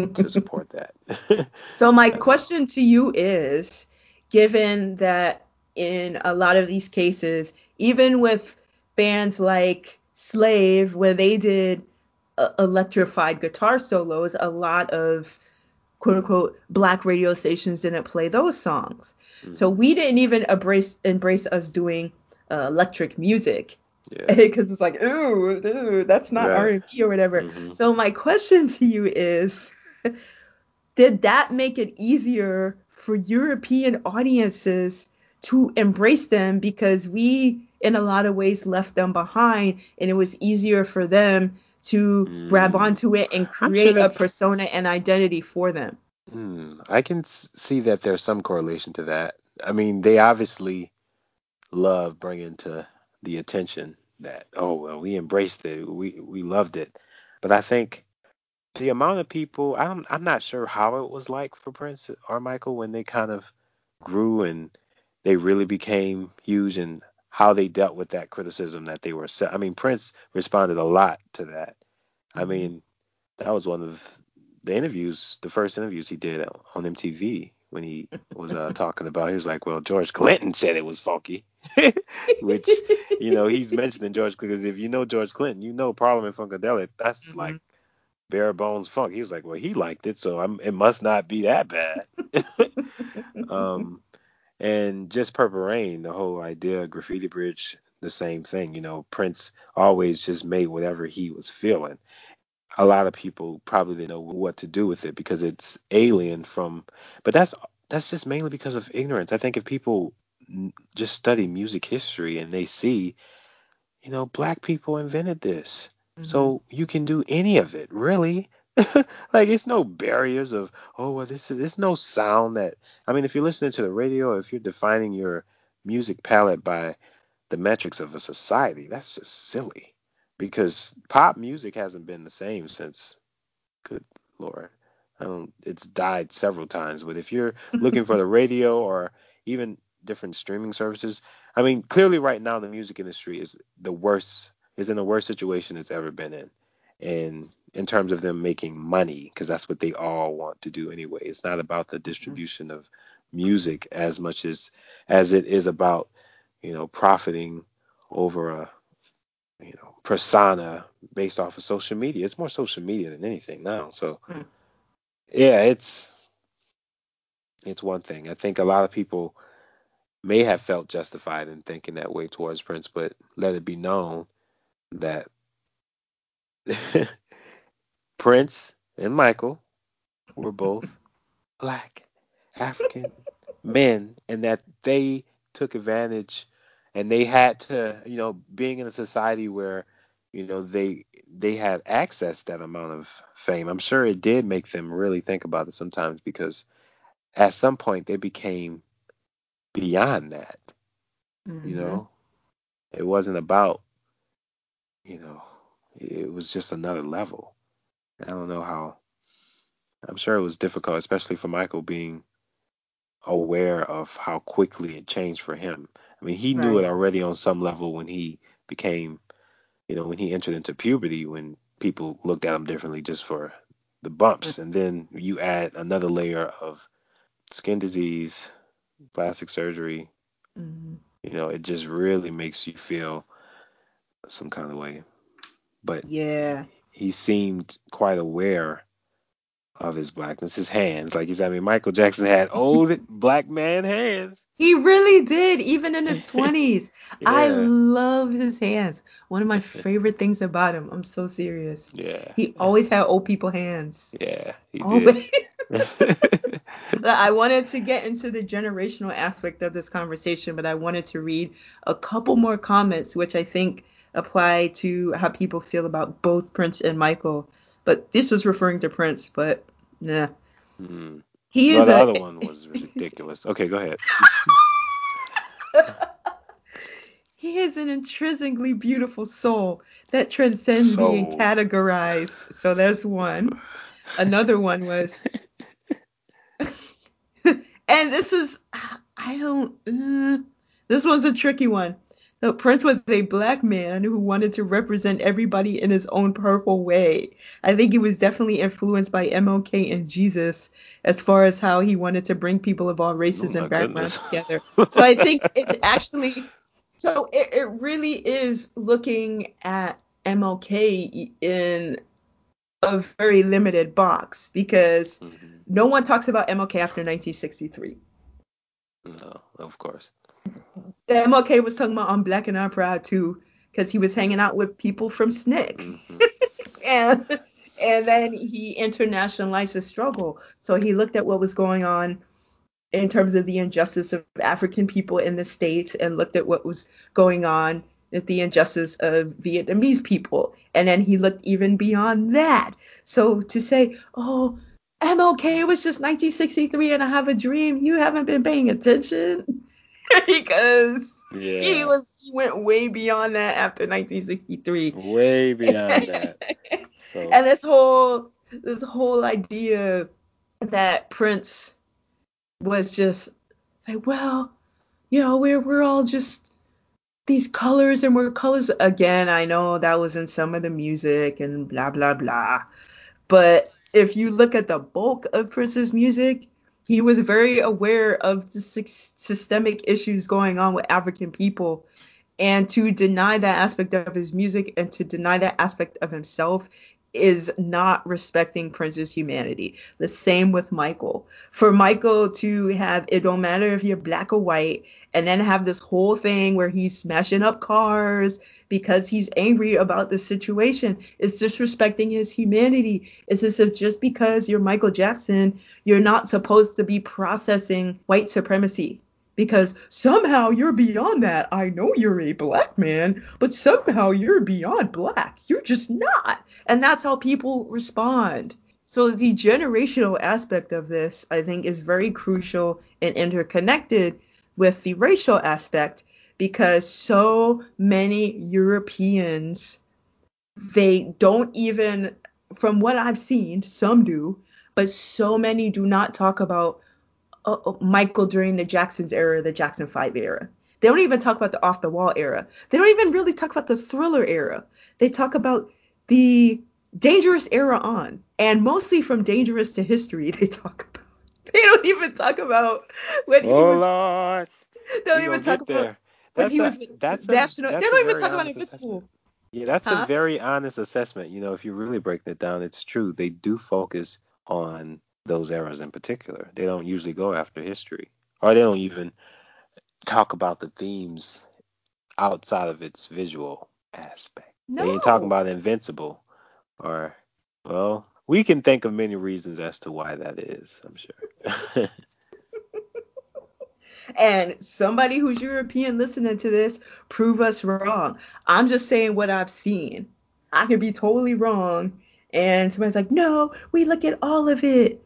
B: to support that. (laughs)
A: so my question to you is, given that in a lot of these cases, even with bands like Slave, where they did uh, electrified guitar solos, a lot of quote unquote black radio stations didn't play those songs. Mm-hmm. So we didn't even embrace embrace us doing uh, electric music because yeah. (laughs) it's like ooh, ooh that's not right. R&B or whatever. Mm-hmm. So my question to you is did that make it easier for European audiences to embrace them because we in a lot of ways left them behind and it was easier for them to mm. grab onto it and create sure a persona and identity for them.
B: Mm, I can see that there's some correlation to that. I mean, they obviously love bringing to the attention that oh well we embraced it, we we loved it, but I think the amount of people I'm I'm not sure how it was like for Prince or Michael when they kind of grew and they really became huge and how they dealt with that criticism that they were set. I mean, Prince responded a lot to that. I mm-hmm. mean, that was one of the interviews, the first interviews he did on MTV when he was uh, talking about. He was like, "Well, George Clinton said it was funky," (laughs) which you know he's mentioning George Clinton because if you know George Clinton, you know Parliament Funkadelic. That's mm-hmm. like bare bones funk. He was like, "Well, he liked it, so I'm, it must not be that bad." (laughs) um, and just Purple Rain, the whole idea, Graffiti Bridge, the same thing. You know, Prince always just made whatever he was feeling. A lot of people probably didn't know what to do with it because it's alien from, but that's that's just mainly because of ignorance. I think if people just study music history and they see, you know, black people invented this. Mm-hmm. So you can do any of it, really. (laughs) like it's no barriers of oh well this is it's no sound that I mean if you're listening to the radio if you're defining your music palette by the metrics of a society that's just silly because pop music hasn't been the same since good lord I don't it's died several times but if you're looking for the (laughs) radio or even different streaming services I mean clearly right now the music industry is the worst is in the worst situation it's ever been in and in terms of them making money because that's what they all want to do anyway. It's not about the mm-hmm. distribution of music as much as as it is about you know profiting over a you know persona based off of social media. It's more social media than anything now. So mm. yeah, it's it's one thing. I think a lot of people may have felt justified in thinking that way towards Prince, but let it be known that (laughs) Prince and Michael were both (laughs) black African men, and that they took advantage and they had to, you know, being in a society where, you know, they they had access that amount of fame. I'm sure it did make them really think about it sometimes because at some point they became beyond that. Mm-hmm. You know, it wasn't about, you know, it was just another level. I don't know how. I'm sure it was difficult, especially for Michael being aware of how quickly it changed for him. I mean, he right. knew it already on some level when he became, you know, when he entered into puberty, when people looked at him differently just for the bumps, and then you add another layer of skin disease, plastic surgery.
A: Mhm.
B: You know, it just really makes you feel some kind of way. But
A: Yeah.
B: he seemed quite aware of his blackness, his hands. Like he's, I mean, Michael Jackson had (laughs) old black man hands.
A: He really did, even in his 20s. (laughs) I love his hands. One of my favorite things about him. I'm so serious.
B: Yeah.
A: He always had old people hands.
B: Yeah, he
A: Always. (laughs)
B: did.
A: I wanted to get into the generational aspect of this conversation, but I wanted to read a couple more comments, which I think apply to how people feel about both Prince and Michael. But this was referring to Prince, but nah.
B: Hmm.
A: He
B: Well,
A: is
B: the
A: a,
B: other (laughs) one was ridiculous. Okay, go ahead. (laughs)
A: he is an intrinsically beautiful soul that transcends being categorized. So there's one. Another one was, (laughs) and this is, I don't, uh, this one's a tricky one. The Prince was a black man who wanted to represent everybody in his own purple way. I think he was definitely influenced by MLK and Jesus as far as how he wanted to bring people of all races
B: Oh,
A: and backgrounds together. So I think (laughs) it's actually so it, it really is looking at MLK in a very limited box because
B: Mhm.
A: no one talks about MLK after 1963.
B: No, of course.
A: The MLK was talking about on Black and I'm Proud too because he was hanging out with people from SNCC.
B: Mhm. (laughs)
A: and and then he internationalized the struggle. So he looked at what was going on in terms of the injustice of African people in the states and looked at what was going on with the injustice of Vietnamese people. And then he looked even beyond that. So to say, oh, MLK was just 1963 and I have a dream, you haven't been paying attention (laughs) because
B: Yeah.
A: he was he went way beyond that after 1963.
B: way (laughs) beyond that. So
A: and this whole this whole idea that Prince was just like, well, you know, we're we're all just these colors and we're colors again. I know that was in some of the music and blah blah blah, but if you look at the bulk of Prince's music, he was very aware of the sy- systemic issues going on with African people. And to deny that aspect of his music and to deny that aspect of himself is not respecting Prince's humanity. The same with Michael. For Michael to have it don't matter if you're black or white, and then have this whole thing where he's smashing up cars because he's angry about the situation It's disrespecting his humanity. It's as if just because you're Michael Jackson, you're not supposed to be processing white supremacy because somehow you're beyond that. I know you're a black man, but somehow you're beyond black. You're just not. And that's how people respond. So the generational aspect of this, I think, is very crucial and interconnected with the racial aspect because so many Europeans they don't even from what I've seen, some do, but so many do not talk about uh, uh, Michael during the Jackson's era, the Jackson 5 era. They don't even talk about the off the wall era. They don't even really talk about the thriller era. They talk about the dangerous era on. And mostly from dangerous to history, (laughs) they talk about. They don't even talk about when he
B: Oh
A: was.
B: Lord.
A: They don't
B: we
A: even talk about
B: there.
A: When
B: That's
A: he
B: a,
A: was with
B: that's a,
A: national.
B: that's
A: They
B: a
A: don't even talk about it in
B: assessment.
A: school.
B: Yeah, that's
A: Huh?
B: a very honest assessment. You know, if you're really break it down, it's true. They do focus on those eras in particular. They don't usually go after history, or they don't even talk about the themes outside of its visual aspect. No. They ain't talking about Invincible, or well, we can think of many reasons as to why that is. I'm sure. (laughs)
A: And somebody who's European listening to this, prove us wrong. I'm just saying what I've seen. I could be totally wrong. And somebody's like, no, we look at all of it.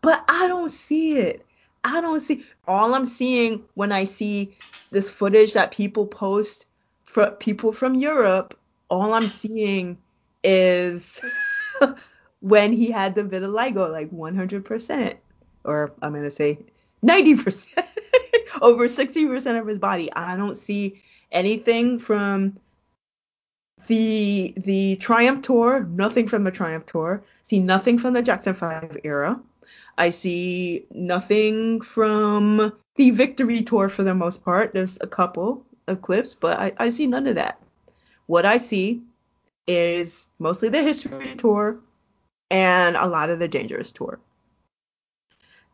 A: But I don't see it. I don't see. All I'm seeing when I see this footage that people post for people from Europe, all I'm seeing is (laughs) when he had the vitiligo, like 100%. Or I'm going to say 90%. Over 60% of his body. I don't see anything from the the Triumph tour, nothing from the Triumph tour. See nothing from the Jackson 5 era. I see nothing from the Victory tour for the most part. There's a couple of clips, but I, I see none of that. What I see is mostly the History tour and a lot of the Dangerous tour.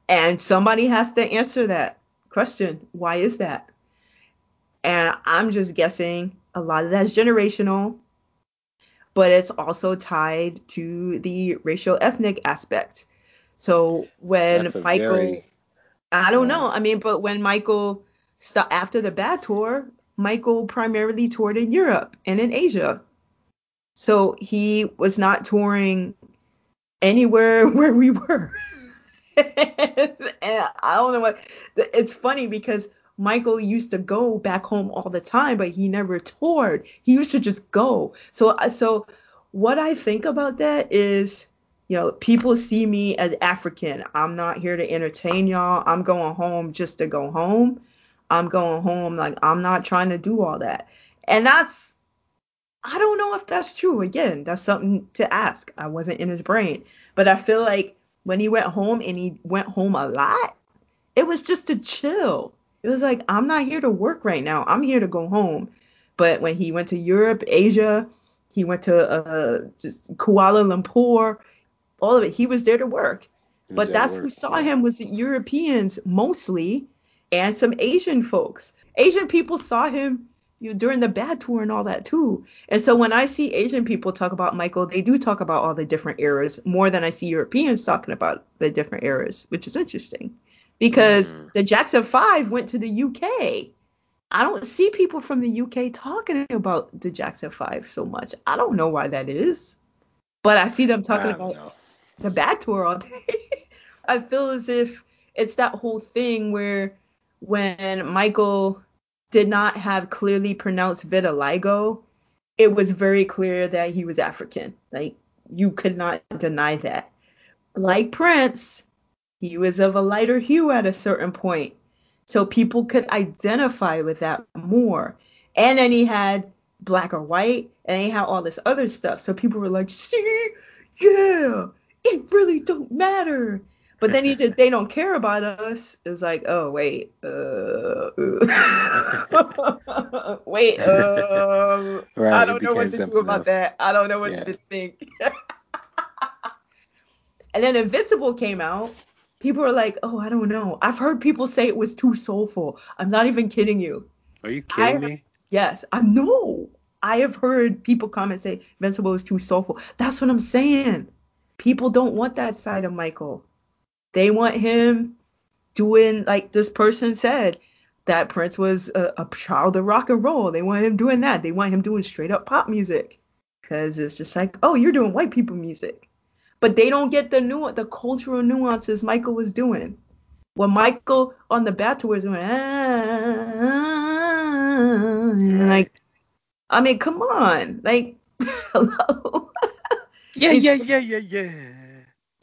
A: And somebody has to answer that question. Why is that? And I'm just guessing a lot of that's generational, but it's also tied to the racial ethnic aspect. So when Michael, very, I don't uh, know. I mean, but when Michael stopped after the bad tour, Michael primarily toured in Europe and in Asia. So he was not touring anywhere (laughs) where we were. (laughs) and I don't know what. It's funny because Michael used to go back home all the time, but he never toured. He used to just go. So uh, so what I think about that is, you know, people see me as African. I'm not here to entertain y'all. I'm going home just to go home. I'm going home like I'm not trying to do all that. And that's I don't know if that's true. Again, that's something to ask. I wasn't in his brain. But I feel like when he went home and he went home a lot, it was just to chill. It was like, I'm not here to work right now. I'm here to go home. But when he went to Europe, Asia, he went to uh, just Kuala Lumpur, all of it, he was there to work. But that's work. who saw him was Europeans mostly and some Asian folks. Asian people saw him you during the bad tour and all that too. And so when I see Asian people talk about Michael, they do talk about all the different eras more than I see Europeans talking about the different eras, which is interesting because mm. the Jackson 5 went to the UK. I don't see people from the UK talking about the Jackson 5 so much. I don't know why that is. But I see them talking about know. the bad tour all day. (laughs) I feel as if it's that whole thing where when Michael did not have clearly pronounced vitiligo, it was very clear that he was African. Like you could not deny that. Like Prince, he was of a lighter hue at a certain point. So people could identify with that more. And then he had black or white, and he had all this other stuff. So people were like, see, yeah, it really don't matter. But then you just they don't care about us. It's like, oh wait, uh, (laughs) wait, um, right, I don't know what to do about else. that. I don't know what yeah. to think. (laughs) and then Invincible came out. People were like, oh, I don't know. I've heard people say it was too soulful. I'm not even kidding you.
B: Are you kidding I, me?
A: Yes, I know. I have heard people come and say Invincible is too soulful. That's what I'm saying. People don't want that side of Michael. They want him doing like this person said that Prince was a, a child of rock and roll. They want him doing that. They want him doing straight up pop music because it's just like, oh, you're doing white people music, but they don't get the new the cultural nuances Michael was doing. When Michael on the bat was doing, ah, ah, like, I mean, come on, like, (laughs) hello.
B: yeah, yeah, yeah, yeah, yeah.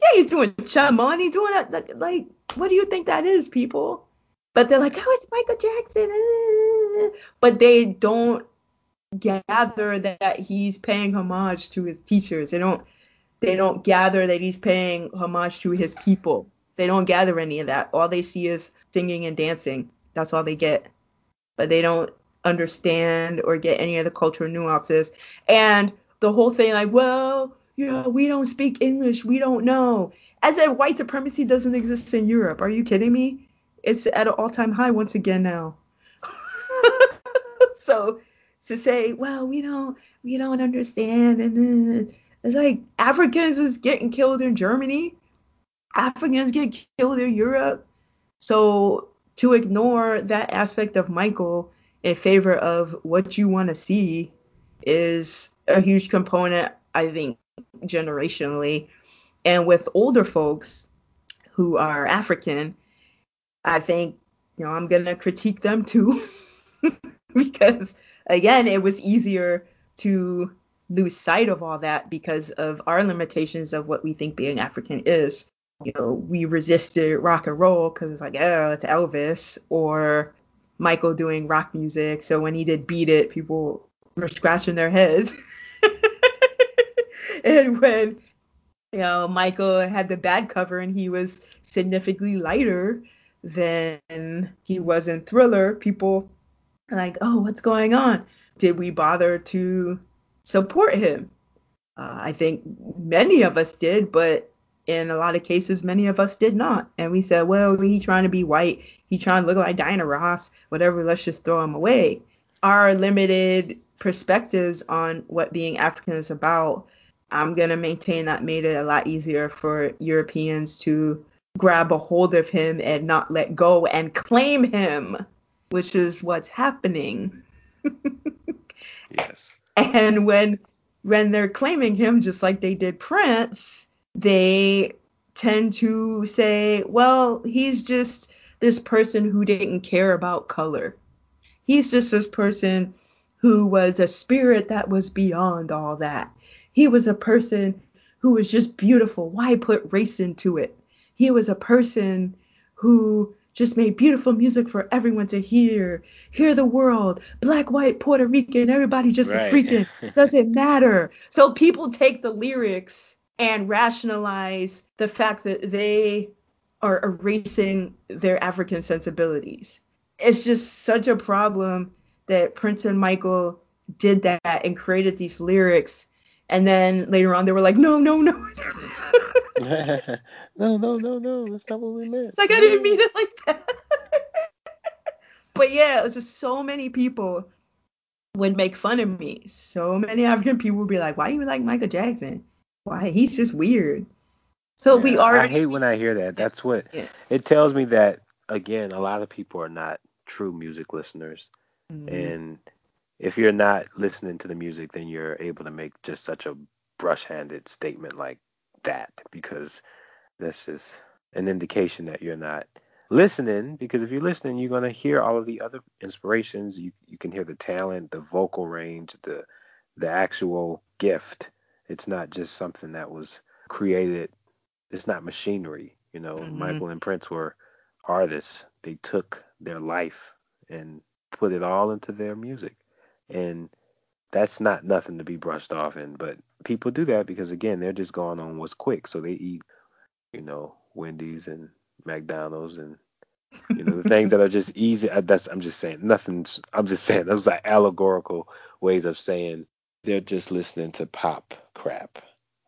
A: Yeah, he's doing Chumon. He's doing that. Like, like, what do you think that is, people? But they're like, oh, it's Michael Jackson. Uh, but they don't gather that he's paying homage to his teachers. They don't. They don't gather that he's paying homage to his people. They don't gather any of that. All they see is singing and dancing. That's all they get. But they don't understand or get any of the cultural nuances. And the whole thing, like, well, yeah, we don't speak English, we don't know. As if white supremacy doesn't exist in Europe. Are you kidding me? It's at an all-time high once again now. (laughs) so to say, well, we don't, we don't understand, and it's like Africans was getting killed in Germany, Africans get killed in Europe. So to ignore that aspect of Michael in favor of what you want to see is a huge component, I think, generationally. And with older folks who are African, I think, you know, I'm going to critique them too. (laughs) because, again, it was easier to lose sight of all that because of our limitations of what we think being African is. You know, we resisted rock and roll because it's like, oh, it's Elvis or Michael doing rock music. So when he did Beat It, people were scratching their heads. (laughs) (laughs) and when you know Michael had the bad cover and he was significantly lighter than he was in Thriller, people like, oh, what's going on? Did we bother to support him? Uh, I think many of us did, but in a lot of cases, many of us did not. And we said, well, he trying to be white. He trying to look like Diana Ross. Whatever. Let's just throw him away. Our limited perspectives on what being African is about, I'm gonna maintain that made it a lot easier for Europeans to grab a hold of him and not let go and claim him, which is what's happening. (laughs)
B: yes.
A: And when when they're claiming him just like they did Prince, they tend to say, well, he's just this person who didn't care about color. He's just this person who was a spirit that was beyond all that. He was a person who was just beautiful. Why put race into it? He was a person who just made beautiful music for everyone to hear. Hear the world, black, white, Puerto Rican, everybody just right. freaking. (laughs) Doesn't matter. So people take the lyrics and rationalize the fact that they are erasing their African sensibilities. It's just such a problem that Prince and Michael did that and created these lyrics. And then later on, they were like, no, no, no. (laughs)
B: no, no, no, no. That's not what we meant.
A: It's like, I didn't mean it like that. (laughs) but yeah, it was just so many people would make fun of me. So many African people would be like, why do you like Michael Jackson? Why? He's just weird. So yeah, we are.
B: I hate when I hear that. That's what yeah. it tells me that again, a lot of people are not true music listeners. Mm-hmm. And if you're not listening to the music, then you're able to make just such a brush-handed statement like that because that's just an indication that you're not listening because if you're listening you're going to hear all of the other inspirations you you can hear the talent the vocal range the the actual gift it's not just something that was created. It's not machinery. You know, mm-hmm. Michael and Prince were artists. They took their life and put it all into their music. And that's not nothing to be brushed off in. But people do that because again, they're just going on what's quick. So they eat, you know, Wendy's and McDonald's and you know the things that are just easy. That's I'm just saying nothing's. I'm just saying those are allegorical ways of saying they're just listening to pop crap.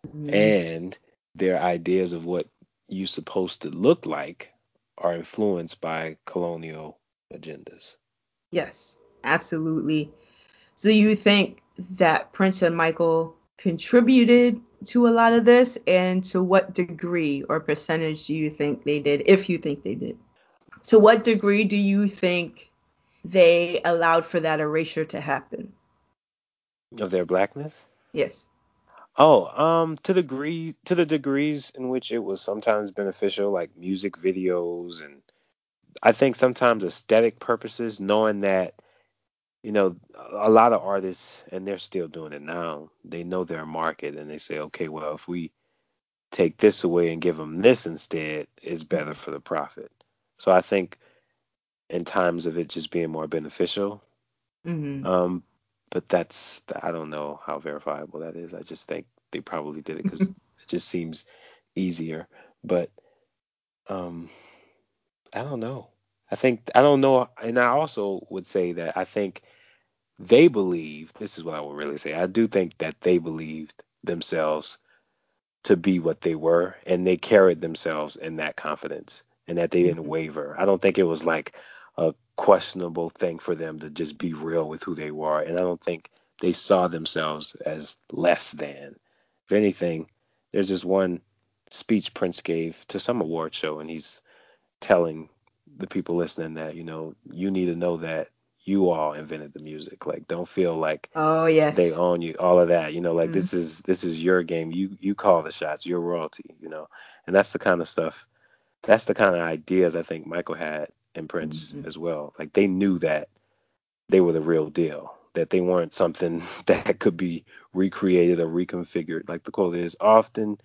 B: Mm-hmm. And their ideas of what you're supposed to look like are influenced by colonial agendas.
A: Yes, absolutely. So you think that Prince and Michael contributed to a lot of this and to what degree or percentage do you think they did if you think they did? To what degree do you think they allowed for that erasure to happen?
B: Of their blackness?
A: Yes.
B: Oh, um, to the degree to the degrees in which it was sometimes beneficial, like music videos, and I think sometimes aesthetic purposes, knowing that you know a lot of artists, and they're still doing it now. They know their market, and they say, okay, well, if we take this away and give them this instead, it's better for the profit. So I think in times of it just being more beneficial, mm-hmm. um, but that's I don't know how verifiable that is. I just think they probably did it because (laughs) it just seems easier. But um, I don't know. I think I don't know, and I also would say that I think they believe. This is what I would really say. I do think that they believed themselves to be what they were, and they carried themselves in that confidence, and that they didn't mm-hmm. waver. I don't think it was like a questionable thing for them to just be real with who they were. And I don't think they saw themselves as less than. If anything, there's this one speech Prince gave to some award show, and he's telling the people listening that, you know, you need to know that you all invented the music. Like don't feel like
A: oh yes
B: they own you. All of that. You know, like mm this is this is your game. You you call the shots, your royalty, you know. And that's the kind of stuff that's the kind of ideas I think Michael had and Prince mm-hmm. as well. Like they knew that they were the real deal, that they weren't something (laughs) that could be recreated or reconfigured. Like the quote is often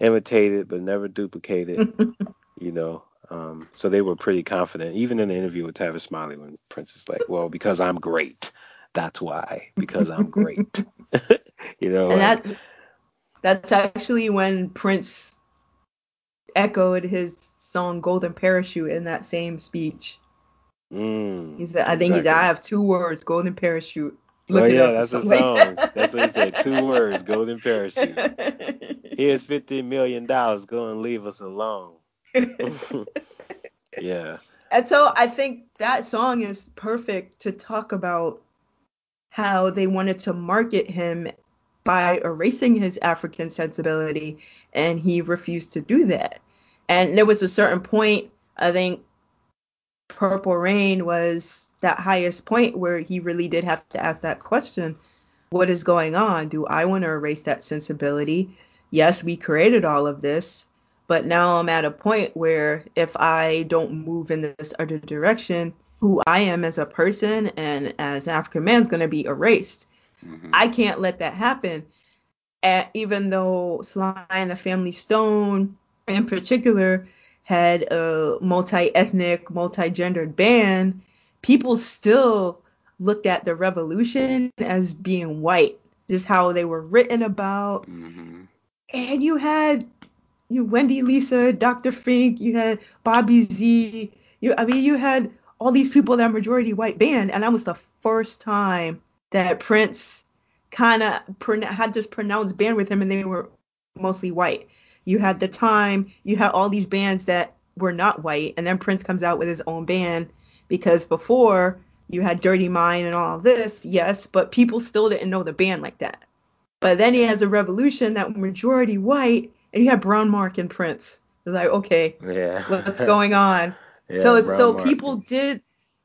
B: imitated but never duplicated. (laughs) you know. Um, so they were pretty confident, even in the interview with Tavis Smiley, when Prince is like, "Well, because I'm great, that's why. Because I'm great." (laughs) you know.
A: And that That's actually when Prince echoed his song Golden Parachute in that same speech.
B: Mm,
A: he said, I think he said, I have two words, Golden Parachute. Look
B: oh yeah, that's a song.
A: Like
B: that's what he said. Two words, Golden Parachute. (laughs) Here's fifty million dollars. Go and leave us alone. Yeah.
A: And so I think that song is perfect to talk about how they wanted to market him by erasing his African sensibility, and he refused to do that. And there was a certain point, I think Purple Rain was that highest point where he really did have to ask that question what is going on? Do I want to erase that sensibility? Yes, we created all of this, but now I'm at a point where if I don't move in this other direction, who I am as a person and as African man is going to be erased. Mm-hmm. I can't let that happen. And even though Sly and the Family Stone, in particular, had a multi-ethnic, multi-gendered band, people still looked at the revolution as being white, just how they were written about. Mm-hmm. And you had you Wendy Lisa, Dr. Fink, you had Bobby Z, you I mean you had all these people that are majority white band, and that was the first time that Prince kind of had this pronounced band with him, and they were mostly white. You had the time, you had all these bands that were not white, and then Prince comes out with his own band because before you had Dirty Mind and all this, yes, but people still didn't know the band like that. But then he has a revolution that majority white, and you had Brown Mark and Prince. It's like, okay,
B: yeah.
A: what's (laughs) going on? yeah, so so Mark. people did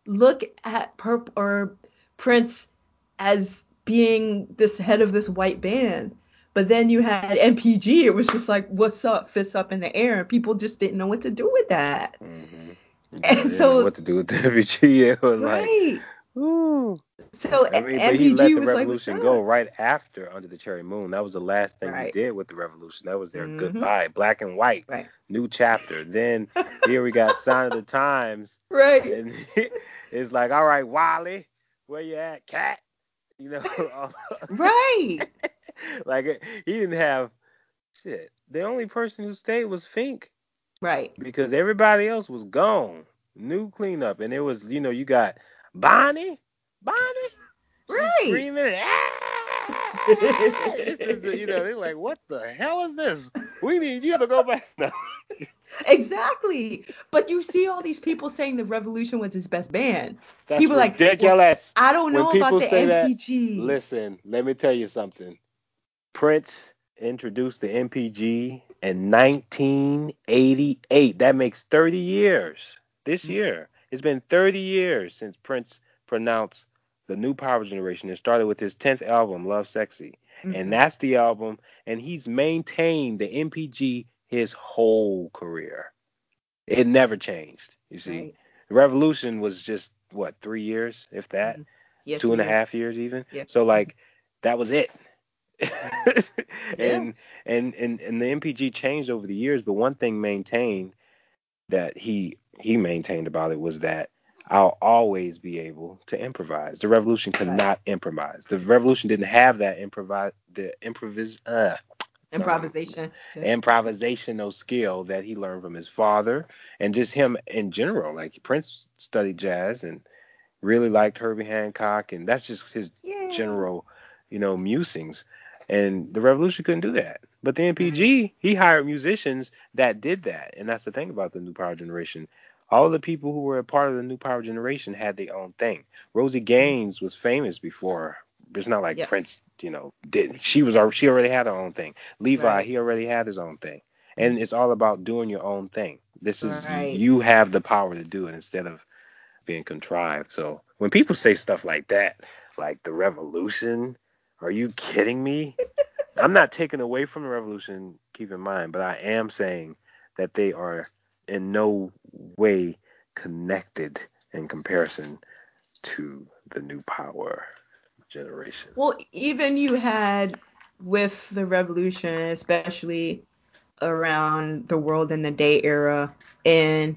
A: look at Perp or Prince as being this head of this white band. But then you had NPG. It was just like, what's up, fists up in the air, and people just didn't know what to do with that.
B: Mm-hmm. And so what to do with (laughs) the? It was right. like, ooh.
A: So
B: I mean, but he let the revolution like, go right after Under the Cherry Moon. That was the last thing right. he did with the revolution. That was their mm-hmm. goodbye, black and white,
A: right.
B: new chapter. Then here we got Sign of the (laughs) Times.
A: Right.
B: And (laughs) it's like, all right, Wally, where you at, cat? You know. (laughs)
A: right.
B: like he didn't have shit. The only person who stayed was Fink.
A: Right.
B: Because everybody else was gone. New cleanup. And it was, you know, you got Bonnie. Bonnie.
A: Right.
B: Screaming. Ah! this is the, you know, they're like, what the hell is this? We need you to go back (laughs) now.
A: exactly. But you see all these people saying the Revolution was his best band.
B: That's
A: people
B: ridiculous.
A: Like, well, I don't know about the NPG.
B: That, listen, let me tell you something. Prince introduced the NPG in 1988. That makes 30 years this mm-hmm. year. It's been 30 years since Prince pronounced the new power generation. It started with his 10th album, Lovesexy. Mm-hmm. And that's the album. And he's maintained the NPG his whole career. It never changed. You see, right. Revolution was just what three years, if that, mm-hmm. yeah, two and years. a half years even.
A: Yeah.
B: So like that was it. (laughs) and, and and and the NPG changed over the years, but one thing maintained that he he maintained about it was that I'll always be able to improvise. The revolution could right. not improvise. The revolution didn't have that improvise the improvis uh,
A: improvisation
B: um, improvisational skill that he learned from his father and just him in general. Like Prince studied jazz and really liked Herbie Hancock and that's just his yeah. general, you know, musings. And the revolution couldn't do that. But the NPG, he hired musicians that did that. And that's the thing about the new power generation. All the people who were a part of the new power generation had their own thing. Rosie mm-hmm. Gaines was famous before. It's not like yes. Prince, you know, did she was she already had her own thing. Levi, right. he already had his own thing. Mm-hmm. And it's all about doing your own thing. This is right. you have the power to do it instead of being contrived. So when people say stuff like that, like the revolution, are you kidding me? (laughs) I'm not taking away from the revolution, keep in mind, but I am saying that they are in no way connected in comparison to the new power generation.
A: Well, even you had with the revolution, especially around the world in the day era, and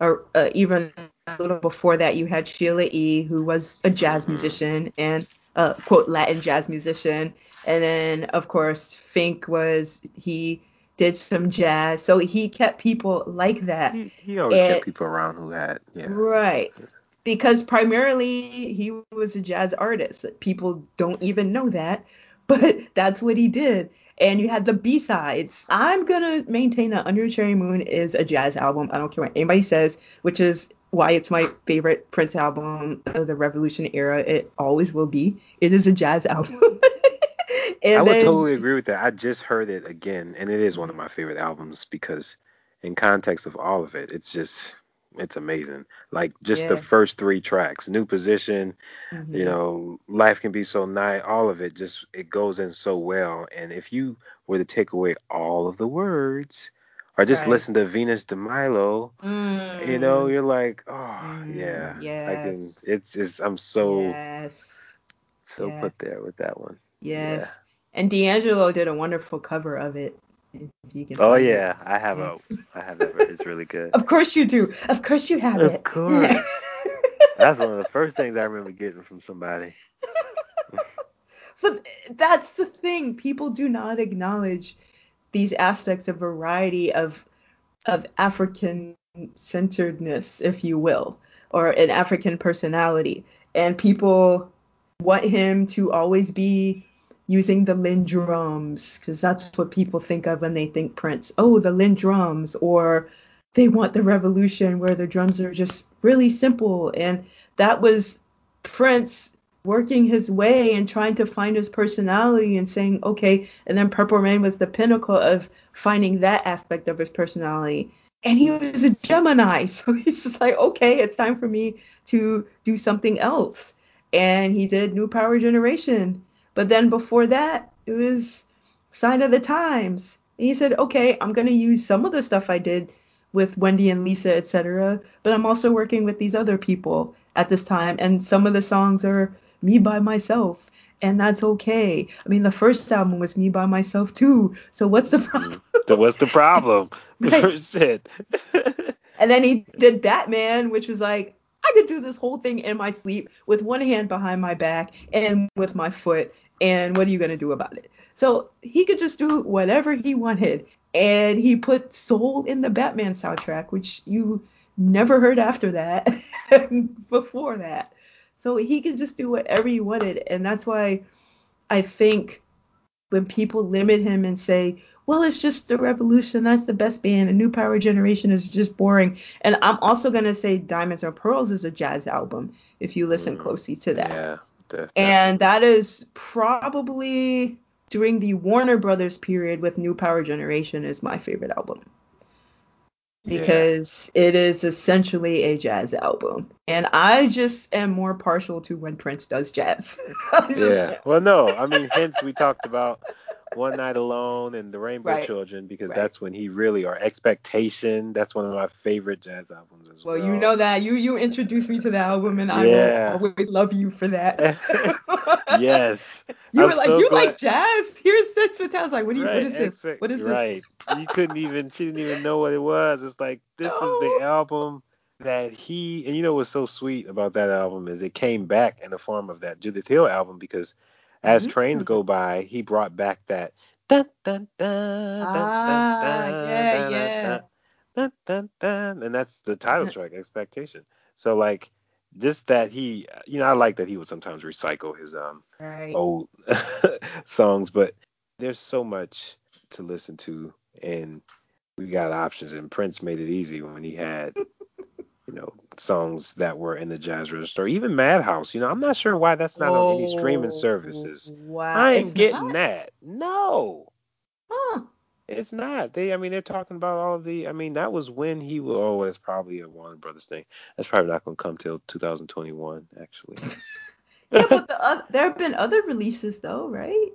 A: or uh, even a little before that, you had Sheila E., who was a jazz mm-hmm. musician and uh, quote Latin jazz musician, And then of course Fink was he did some jazz. So he kept people like that.
B: He, he always and, kept people around who had yeah.
A: Right. Because primarily he was a jazz artist. People don't even know that, (laughs) but that's what he did. And you had the B-sides. I'm going to maintain that Under Cherry Moon is a jazz album. I don't care what anybody says, which is why it's my favorite Prince album of the Revolution era. It always will be. It is a jazz (laughs) album.
B: I would then, totally agree with that. I just heard it again, and it is one of my favorite albums because, in context of all of it, it's just it's amazing. Like just yeah. the first three tracks, New Position, mm-hmm. you know, Life Can Be So Nice, all of it just it goes in so well. And if you were to take away all of the words, or just right. listen to Venus de Milo, mm. you know, mm. you're like, oh mm. yeah,
A: yes.
B: I can. It's it's I'm so
A: yes.
B: so yes. put there with that one.
A: Yes. Yeah. And D'Angelo did a wonderful cover of it.
B: oh yeah, it. I have a, I have it. It's really (laughs) good.
A: of course you do. Of course you have
B: of
A: it.
B: Of course. (laughs) that's one of the first things I remember getting from somebody. (laughs)
A: but that's the thing. People do not acknowledge these aspects of variety of of African centeredness, if you will, or an African personality. And people want him to always be using the LinnDrums because that's what people think of when they think Prince. Oh, the LinnDrums, or they want the revolution where the drums are just really simple. And that was Prince working his way and trying to find his personality and saying, okay, and then Purple Rain was the pinnacle of finding that aspect of his personality. And he was a Gemini, (laughs) so he's just like, okay, it's time for me to do something else. And he did New Power Generation but then before that, it was Sign of the Times. And he said, okay, I'm going to use some of the stuff I did with Wendy and Lisa, etc. But I'm also working with these other people at this time. And some of the songs are me by myself. And that's okay. I mean, the first album was me by myself too. So what's the mm-hmm. problem?
B: so what's the problem? (laughs) (laughs) Shit. (laughs)
A: and then he did Batman, which was like, I could do this whole thing in my sleep with one hand behind my back and with my foot and what are you going to do about it? So he could just do whatever he wanted. And he put soul in the Batman soundtrack, which you never heard after that, (laughs) before that. So he could just do whatever he wanted. And that's why I think when people limit him and say, well, it's just the revolution, that's the best band, a new power generation is just boring. And I'm also going to say Diamonds and Pearls is a jazz album if you listen mm, closely to that.
B: Yeah
A: and that is probably during the Warner Brothers period with New Power Generation is my favorite album. Because yeah. it is essentially a jazz album. And I just am more partial to when Prince does jazz. (laughs)
B: yeah. Well, no. I mean, hence we talked about one Night Alone and The Rainbow right. Children because right. that's when he really or Expectation. That's one of my favorite jazz albums as well.
A: Well, you know that you you introduced me to the album and I will always love you for that. (laughs)
B: yes. (laughs)
A: You I'm were like, so you glad. like jazz? Here's Six Foot I was like, what, you, right. what is this? Expe- what is this?
B: Right. you couldn't even she didn't even know what it was. It's like this no. is the album that he and you know what's so sweet about that album is it came back in the form of that Judith Hill album because as mm-hmm. trains go by, he brought back that dun dun dun dun ah, dun yeah, dun, yeah. Dun, dun, dun, and that's the title (laughs) track, Expectation. So like just that he you know, I like that he would sometimes recycle his um right. old (laughs) songs, but there's so much to listen to and we got options and Prince made it easy when he had (laughs) you know, songs that were in the jazz register, even Madhouse. You know, I'm not sure why that's not oh, on any streaming oh, services.
A: Wow.
B: I ain't it's getting not? that. No. Huh. It's not. They, I mean, they're talking about all of the. I mean, that was when he was. Oh, it's probably a Warner Brothers thing. That's probably not going to come till 2021, actually. (laughs)
A: yeah, but the, uh, there have been other releases though, right?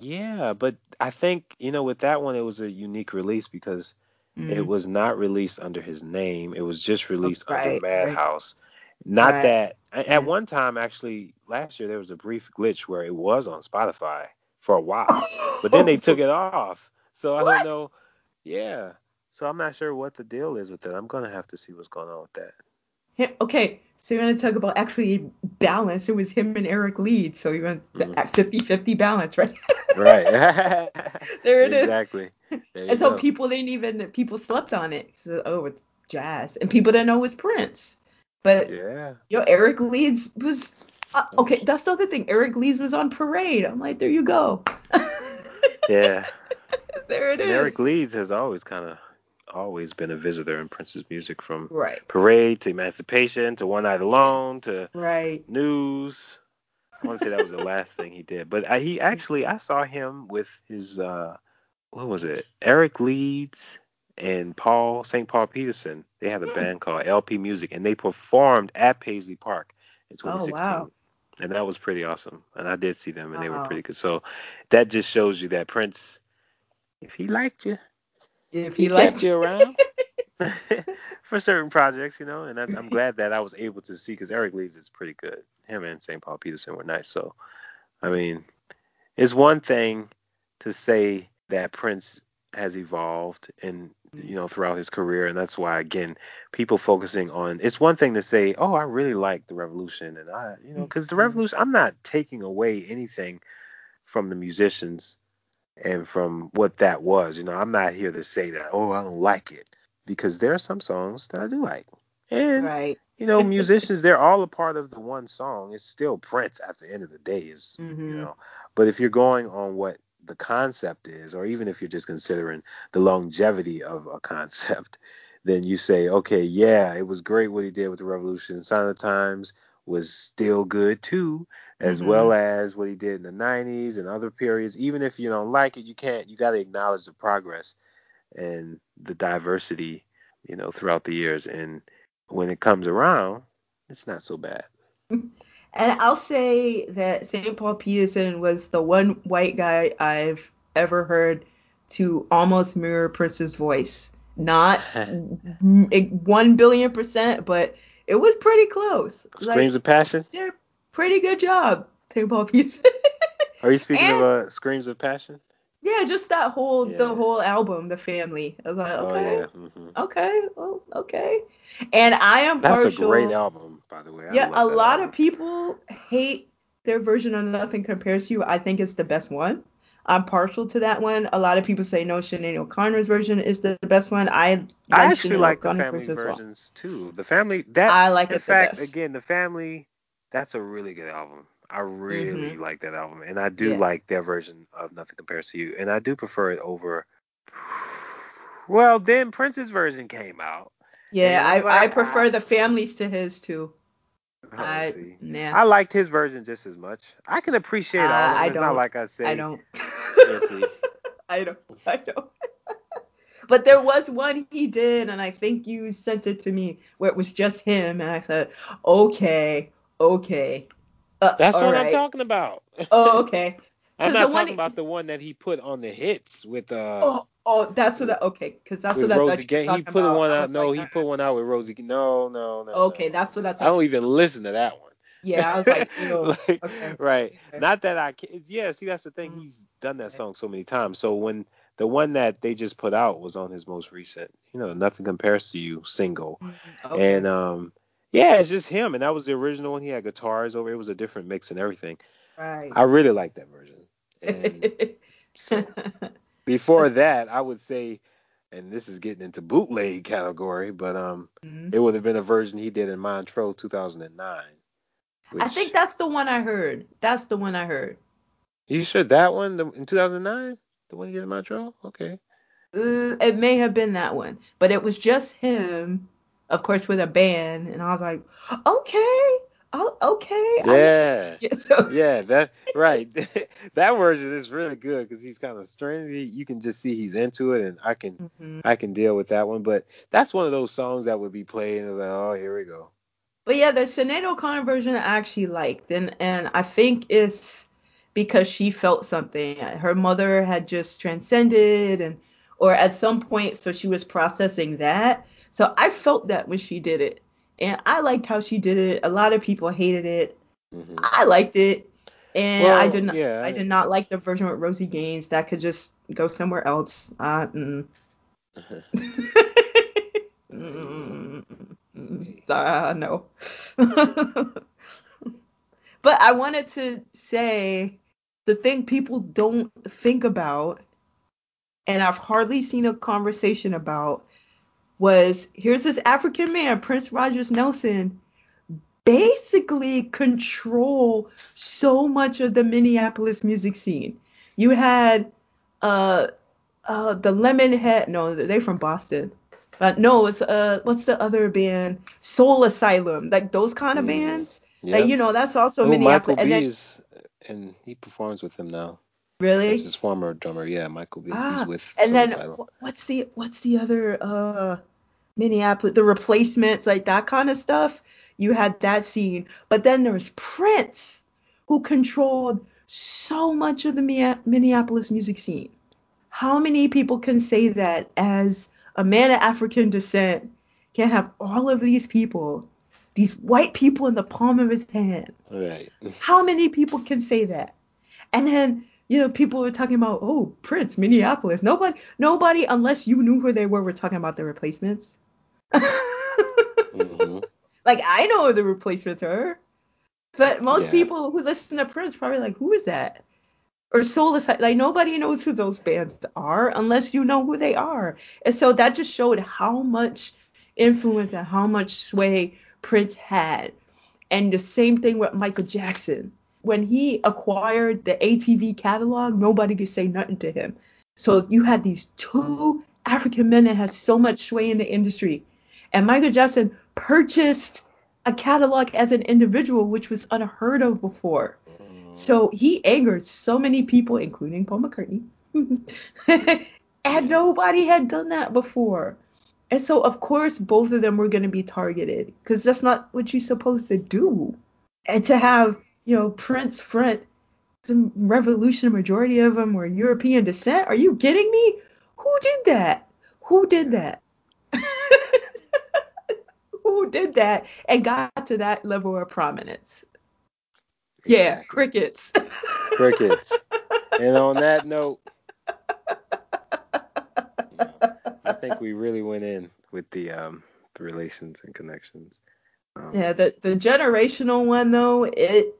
B: Yeah, but I think you know with that one it was a unique release because Mm. It was not released under his name. It was just released right, under Madhouse. Right. Not right. that at yeah. one time actually last year there was a brief glitch where it was on Spotify for a while, but then they took (laughs) it off. So I what? don't know. Yeah. So I'm not sure what the deal is with that. I'm gonna have to see what's going on with that.
A: Okay, So you want to talk about actually balance? It was him and Eric Leeds. So you went mm. 50-50 balance, right?
B: right. (laughs)
A: there it
B: exactly. is.
A: Exactly. And so go. people didn't even people slept on it. So oh, it's jazz, and people didn't know it was Prince. But
B: yeah,
A: yo, Eric Leeds was uh, okay. That's the other thing. Eric Leeds was on Parade. I'm like, there you go. (laughs)
B: yeah.
A: there it
B: and
A: is.
B: Eric Leeds has always kind of always been a visitor in Prince's music from
A: right.
B: Parade to Emancipation to One Night Alone to
A: right.
B: News. I want to say that was the (laughs) last thing he did, but I, he actually I saw him with his uh what was it? Eric Leeds and Paul St. Paul Peterson. They had a hmm. band called LP Music and they performed at Paisley Park in 2016. Oh, wow. And that was pretty awesome. And I did see them and wow. they were pretty good. So that just shows you that Prince if he liked you,
A: if he, he liked
B: you around (laughs) (laughs) for certain projects, you know. And I, am glad that I was able to see because Eric Leeds is pretty good. Him and St. Paul Peterson were nice. So, I mean, it's one thing to say that Prince has evolved and you know throughout his career and that's why again people focusing on it's one thing to say oh i really like the revolution and i you know because the mm-hmm. revolution i'm not taking away anything from the musicians and from what that was. You know, I'm not here to say that, oh, I don't like it, because there are some songs that I do like. And,
A: right.
B: you know, (laughs) musicians, they're all a part of the one song. It's still Prince at the end of the day, is, mm-hmm. you know. But if you're going on what the concept is, or even if you're just considering the longevity of a concept, (laughs) then you say, okay, yeah, it was great what he did with the Revolution, Sign of the Times was still good too, as mm-hmm. well as what he did in the 90s and other periods. Even if you don't like it, you can't. You got to acknowledge the progress and the diversity, you know, throughout the years. And when it comes around, it's not so bad. (laughs)
A: And I'll say that St. Paul Peterson was the one white guy I've ever heard to almost mirror Prince's voice. Not (laughs) one billion percent, but it was pretty close.
B: Screams like, of Passion.
A: Yeah, pretty good job, St. Paul Peterson. (laughs)
B: Are you speaking and, of uh, Screams of Passion?
A: Yeah, just that whole yeah. the whole album, The Family. I was like, okay,
B: oh, yeah. mm-hmm.
A: okay, well, okay. And I am
B: That's
A: partial.
B: That's a great album, by the way. I
A: yeah, a lot
B: album.
A: of people hate their version of Nothing Compares to You. I think it's the best one. I'm partial to that one. A lot of people say no, Sinead O'Connor's version is the best one. I like
B: I actually Sinead like the family versions well. too. The family that
A: I like
B: in
A: it
B: fact
A: best.
B: again the family that's a really good album. I really mm-hmm. like that album, and I do yeah. like their version of Nothing Compares to You, and I do prefer it over. Well, then Prince's version came out.
A: Yeah, I, like, I prefer I, the families to his too.
B: I. I liked his version just as much. I can appreciate all of them. It's not like I say.
A: I don't. (laughs) I don't. I don't. (laughs) but there was one he did, and I think you sent it to me where it was just him, and I said, okay, okay.
B: Uh, That's what right. I'm talking about.
A: Oh, (laughs) okay.
B: I'm not talking one, about the one that he put on the hits with uh.
A: Oh, oh, that's what that. Okay, because that's what that.
B: Rosie
A: He
B: put
A: about.
B: one out. No, like, he put one out with Rosie. No, no, no.
A: Okay,
B: no.
A: that's what I. thought.
B: I don't even listen to that one.
A: Yeah, I was like, (laughs) like
B: okay. right. Okay. Not that I can. Yeah, see, that's the thing. Mm-hmm. He's done that song so many times. So when the one that they just put out was on his most recent, you know, nothing compares to you single,
A: mm-hmm. okay.
B: and um, yeah, it's just him, and that was the original one. He had guitars over. It was a different mix and everything.
A: Right.
B: I really like that version. And (laughs) so before that, I would say, and this is getting into bootleg category, but um, mm-hmm. it would have been a version he did in Montreux 2009.
A: Which, I think that's the one I heard. That's the one I heard.
B: You sure that one the, in 2009? The one he did in Montreux? Okay.
A: Uh, it may have been that one, but it was just him, of course, with a band, and I was like, okay, oh, okay.
B: Yeah. yeah, (laughs) so. yeah, that right. (laughs) that version is really good because he's kind of strange. you can just see he's into it, and I can mm-hmm. I can deal with that one. But that's one of those songs that would be played, and like, oh, here we go.
A: But yeah, the Sinead O'Connor version I actually liked, and and I think it's because she felt something. Her mother had just transcended, and or at some point, so she was processing that. So I felt that when she did it, and I liked how she did it. A lot of people hated it. Mm-hmm. I liked it, and well, I did not. Yeah, I, did not like the version with Rosie Gaines. That could just go somewhere else. Uh, mm. (laughs) (laughs) mm. Uh, no. (laughs) but I wanted to say the thing people don't think about, and I've hardly seen a conversation about, was here's this African man, Prince Rogers Nelson, basically control so much of the Minneapolis music scene. You had uh uh the Lemonhead no, they're from Boston. Uh, no, it's uh what's the other band? Soul Asylum. Like those kind of mm, bands. Yep. Like you know, that's also
B: oh, Minneapolis. Michael and, B's, and he performs with him now.
A: Really?
B: That's his former drummer, yeah, Michael B. Ah, He's with
A: And Soul then Asylum. what's the what's the other uh Minneapolis, the replacements, like that kind of stuff. You had that scene. But then there's Prince, who controlled so much of the Minneapolis music scene. How many people can say that as a man of African descent can have all of these people, these white people in the palm of his hand?
B: Right.
A: How many people can say that? And then you know, people were talking about, oh, Prince, Minneapolis. Nobody, nobody, unless you knew who they were, were talking about the replacements mm-hmm. (laughs) Like I know who the replacements are, but most yeah. people who listen to Prince probably like, who is that? Or Soulless, like nobody knows who those bands are unless you know who they are. And so that just showed how much influence and how much sway Prince had. And the same thing with Michael Jackson. When he acquired the ATV catalog, nobody could say nothing to him. So you had these two African men that had so much sway in the industry and Michael Jackson purchased a catalog as an individual, which was unheard of before. So he angered so many people, including Paul McCartney. (laughs) and nobody had done that before. And so, of course, both of them were going to be targeted because that's not what you're supposed to do. And to have, you know, Prince front some revolution, majority of them were European descent. Are you kidding me? Who did that? Who did that? (laughs) who did that and got to that level of prominence. Yeah, crickets.
B: crickets. and on that note, I think we really went in with the um the relations and connections.
A: Um, yeah, the the generational one though, it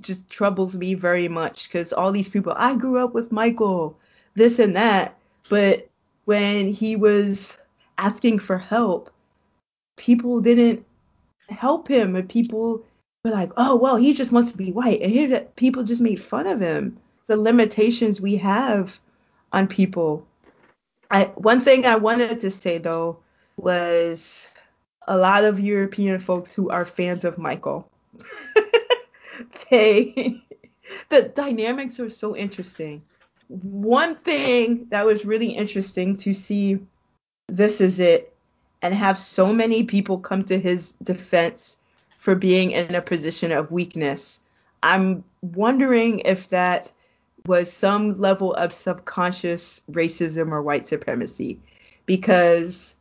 A: just troubles me very much because all these people, I grew up with Michael, this and that, but when he was asking for help, people didn't help him and people were like, oh, well, he just wants to be white. And here people just made fun of him. The limitations we have on people. I, one thing I wanted to say though was a lot of European folks who are fans of Michael. (laughs) they (laughs) the dynamics are so interesting. One thing that was really interesting to see this is it and have so many people come to his defense for being in a position of weakness. I'm wondering if that was some level of subconscious racism or white supremacy because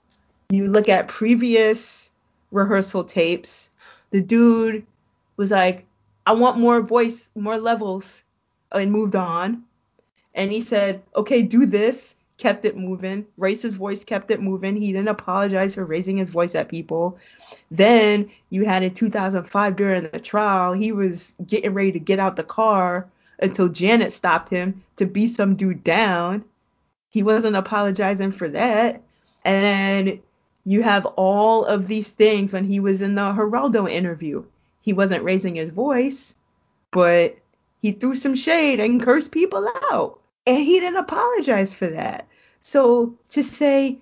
A: you look at previous rehearsal tapes, the dude was like, I want more voice, more levels, and moved on. And he said, okay, do this kept it moving. Race's voice kept it moving. He didn't apologize for raising his voice at people. Then you had in 2005 during the trial, he was getting ready to get out the car until Janet stopped him to beat some dude down. He wasn't apologizing for that. And you have all of these things when he was in the Geraldo interview. He wasn't raising his voice, but he threw some shade and cursed people out. And he didn't apologize for that. So to say,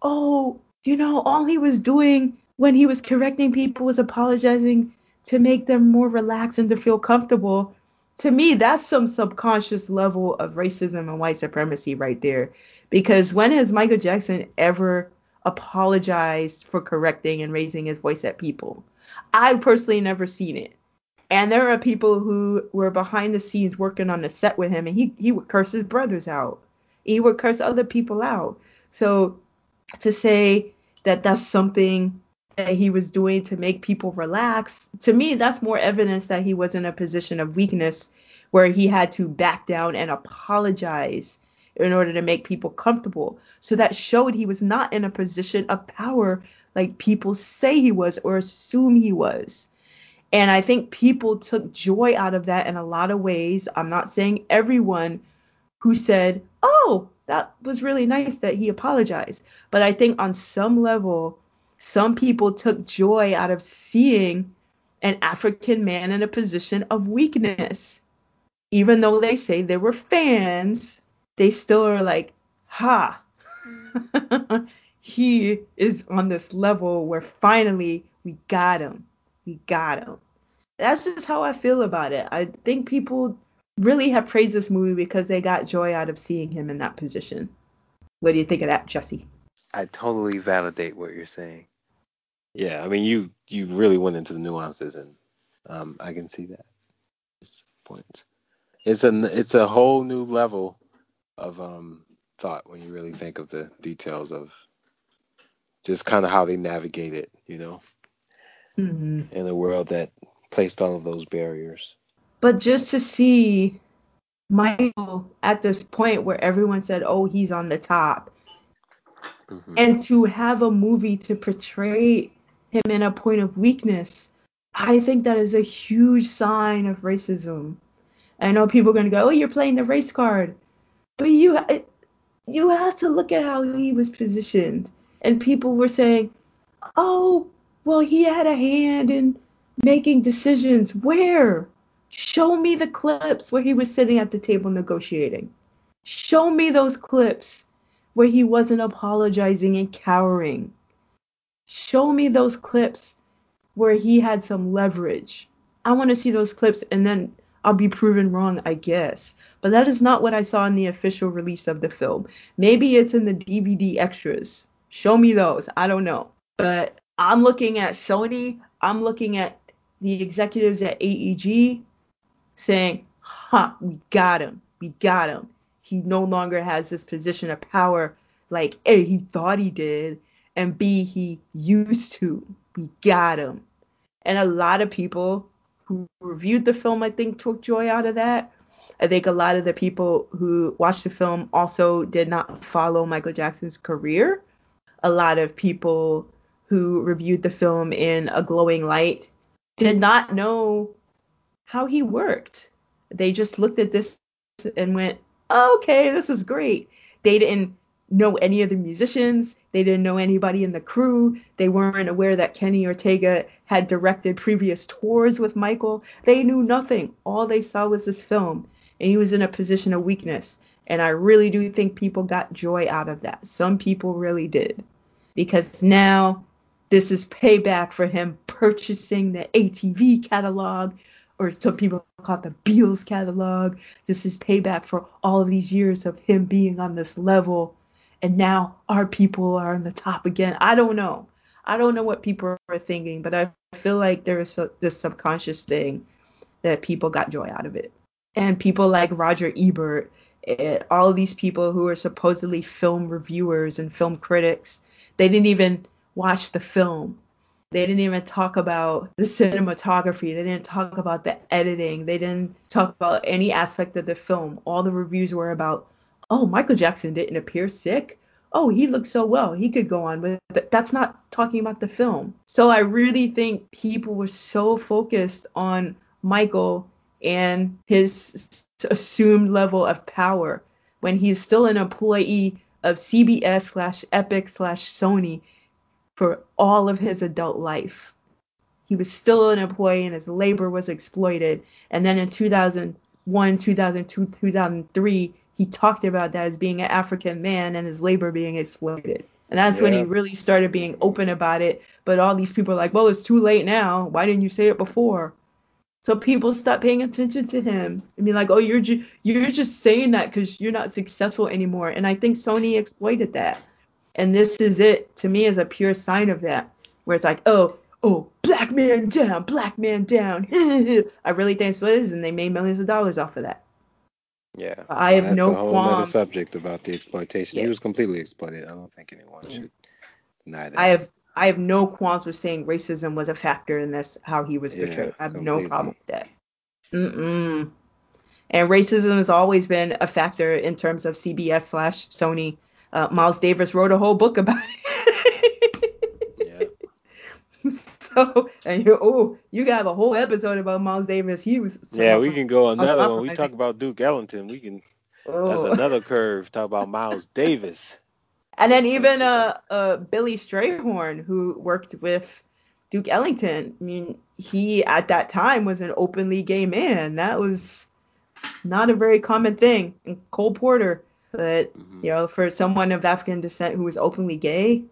A: oh, you know, all he was doing when he was correcting people was apologizing to make them more relaxed and to feel comfortable. To me, that's some subconscious level of racism and white supremacy right there. Because when has Michael Jackson ever apologized for correcting and raising his voice at people? I've personally never seen it. And there are people who were behind the scenes working on the set with him, and he, he would curse his brothers out. He would curse other people out. So to say that that's something that he was doing to make people relax, to me, that's more evidence that he was in a position of weakness where he had to back down and apologize in order to make people comfortable. So that showed he was not in a position of power like people say he was or assume he was. And I think people took joy out of that in a lot of ways. I'm not saying everyone who said, oh, that was really nice that he apologized. But I think on some level, some people took joy out of seeing an African man in a position of weakness. Even though they say they were fans, they still are like, ha, (laughs) he is on this level where finally we got him. We got him. That's just how I feel about it. I think people really have praised this movie because they got joy out of seeing him in that position. What do you think of that, Jesse?
B: I totally validate what you're saying. Yeah, I mean you you really went into the nuances and um, I can see that. Points. It's a it's a whole new level of um, thought when you really think of the details of just kind of how they navigate it, you know,
A: mm-hmm.
B: in a world that placed all of those barriers.
A: But just to see Michael at this point where everyone said, "Oh, he's on the top," mm-hmm. and to have a movie to portray him in a point of weakness, I think that is a huge sign of racism. I know people are going to go, "Oh, you're playing the race card," but you you have to look at how he was positioned. And people were saying, "Oh, well, he had a hand in making decisions. Where? Show me the clips where he was sitting at the table negotiating. Show me those clips where he wasn't apologizing and cowering. Show me those clips where he had some leverage. I want to see those clips and then I'll be proven wrong, I guess. But that is not what I saw in the official release of the film. Maybe it's in the DVD extras. Show me those. I don't know. But I'm looking at Sony. I'm looking at the executives at AEG saying, "Ha, huh, we got him. We got him. He no longer has this position of power like A, he thought he did, and B, he used to. We got him." And a lot of people who reviewed the film, I think, took joy out of that. I think a lot of the people who watched the film also did not follow Michael Jackson's career. A lot of people who reviewed the film in a glowing light did not know how he worked. They just looked at this and went, okay, this is great. They didn't know any of the musicians. They didn't know anybody in the crew. They weren't aware that Kenny Ortega had directed previous tours with Michael. They knew nothing. All they saw was this film, and he was in a position of weakness. And I really do think people got joy out of that. Some people really did. Because now this is payback for him purchasing the ATV catalog, or some people call it the Beatles catalog. This is payback for all of these years of him being on this level and now our people are on the top again. I don't know. I don't know what people are thinking, but I feel like there is this subconscious thing that people got joy out of it. And people like Roger Ebert, and all these people who are supposedly film reviewers and film critics, they didn't even watch the film. They didn't even talk about the cinematography. They didn't talk about the editing. They didn't talk about any aspect of the film. All the reviews were about oh, Michael Jackson didn't appear sick. Oh, he looked so well. He could go on, but th- that's not talking about the film. So I really think people were so focused on Michael and his assumed level of power when he's still an employee of CBS slash Epic slash Sony for all of his adult life. He was still an employee and his labor was exploited. And then in 2001, 2002, 2003, he talked about that as being an African man and his labor being exploited. And that's yeah. when he really started being open about it. But all these people are like, well, it's too late now. Why didn't you say it before? So people stop paying attention to him and be like, oh, you're ju- you're just saying that because you're not successful anymore. And I think Sony exploited that. And this is it to me is a pure sign of that, where it's like, oh, oh, black man down, black man down. (laughs) I really think that's what it is, and they made millions of dollars off of that.
B: Yeah.
A: I have
B: that's
A: no
B: a whole
A: qualms.
B: subject about the exploitation.
A: Yeah.
B: He was completely exploited. I don't think anyone should deny that.
A: I have I have no qualms with saying racism was a factor in this how he was
B: Yeah,
A: portrayed. I have no problem with that. Mm-mm. And racism has always been a factor in terms of CBS slash Sony. Uh, Miles Davis wrote a whole book about it. yeah. (laughs) So, and you, oh, you got a whole episode about Miles Davis. He was.
B: Yeah, we can go another one. We talk about Duke Ellington. We can. Oh. That's another curve. Talk about Miles (laughs) Davis.
A: And then even uh, uh Billy Strayhorn, who worked with Duke Ellington. I mean, he at that time was an openly gay man. That was not a very common thing. And Cole Porter, but mm-hmm. you know, for someone of African descent who was openly gay,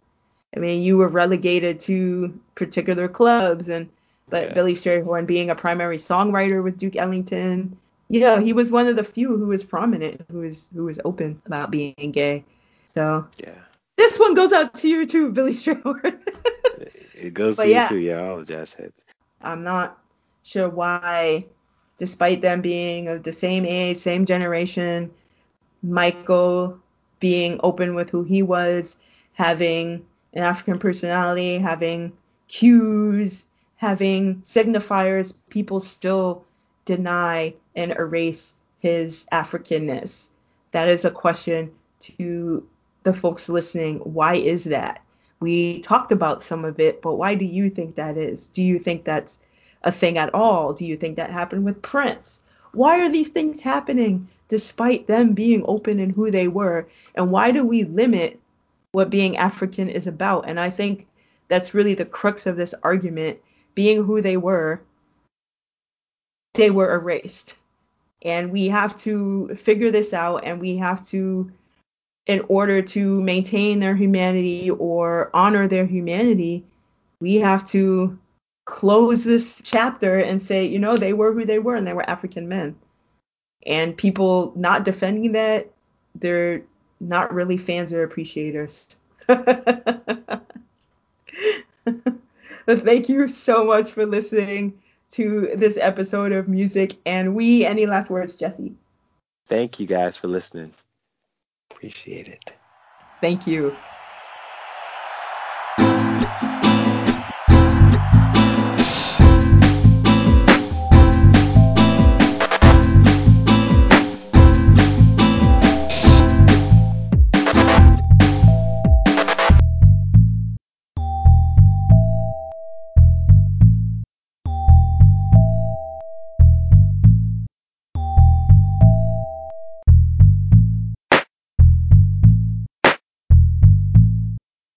A: I mean, you were relegated to particular clubs and but yeah. Billy Strayhorn being a primary songwriter with Duke Ellington, yeah, he was one of the few who was prominent, who was who was open about being gay. So
B: yeah,
A: this one goes out to you too, Billy Strayhorn.
B: it goes (laughs) but to yeah, you too, yeah, all jazz heads.
A: I'm not sure why, despite them being of the same age, same generation, Michael being open with who he was, having an African personality, having cues, having signifiers, people still deny and erase his Africanness. That is a question to the folks listening. Why is that? We talked about some of it, but why do you think that is? Do you think that's a thing at all? Do you think that happened with Prince? Why are these things happening despite them being open in who they were? And why do we limit what being African is about. And I think that's really the crux of this argument. Being who they were, they were erased. And we have to figure this out and we have to, in order to maintain their humanity or honor their humanity, we have to close this chapter and say, you know, they were who they were and they were African men. And people not defending that, they're not really fans or appreciators. but (laughs) thank you so much for listening to this episode of Music and We. Any last words, Jesse?
B: Thank you guys for listening. Appreciate it.
A: Thank you.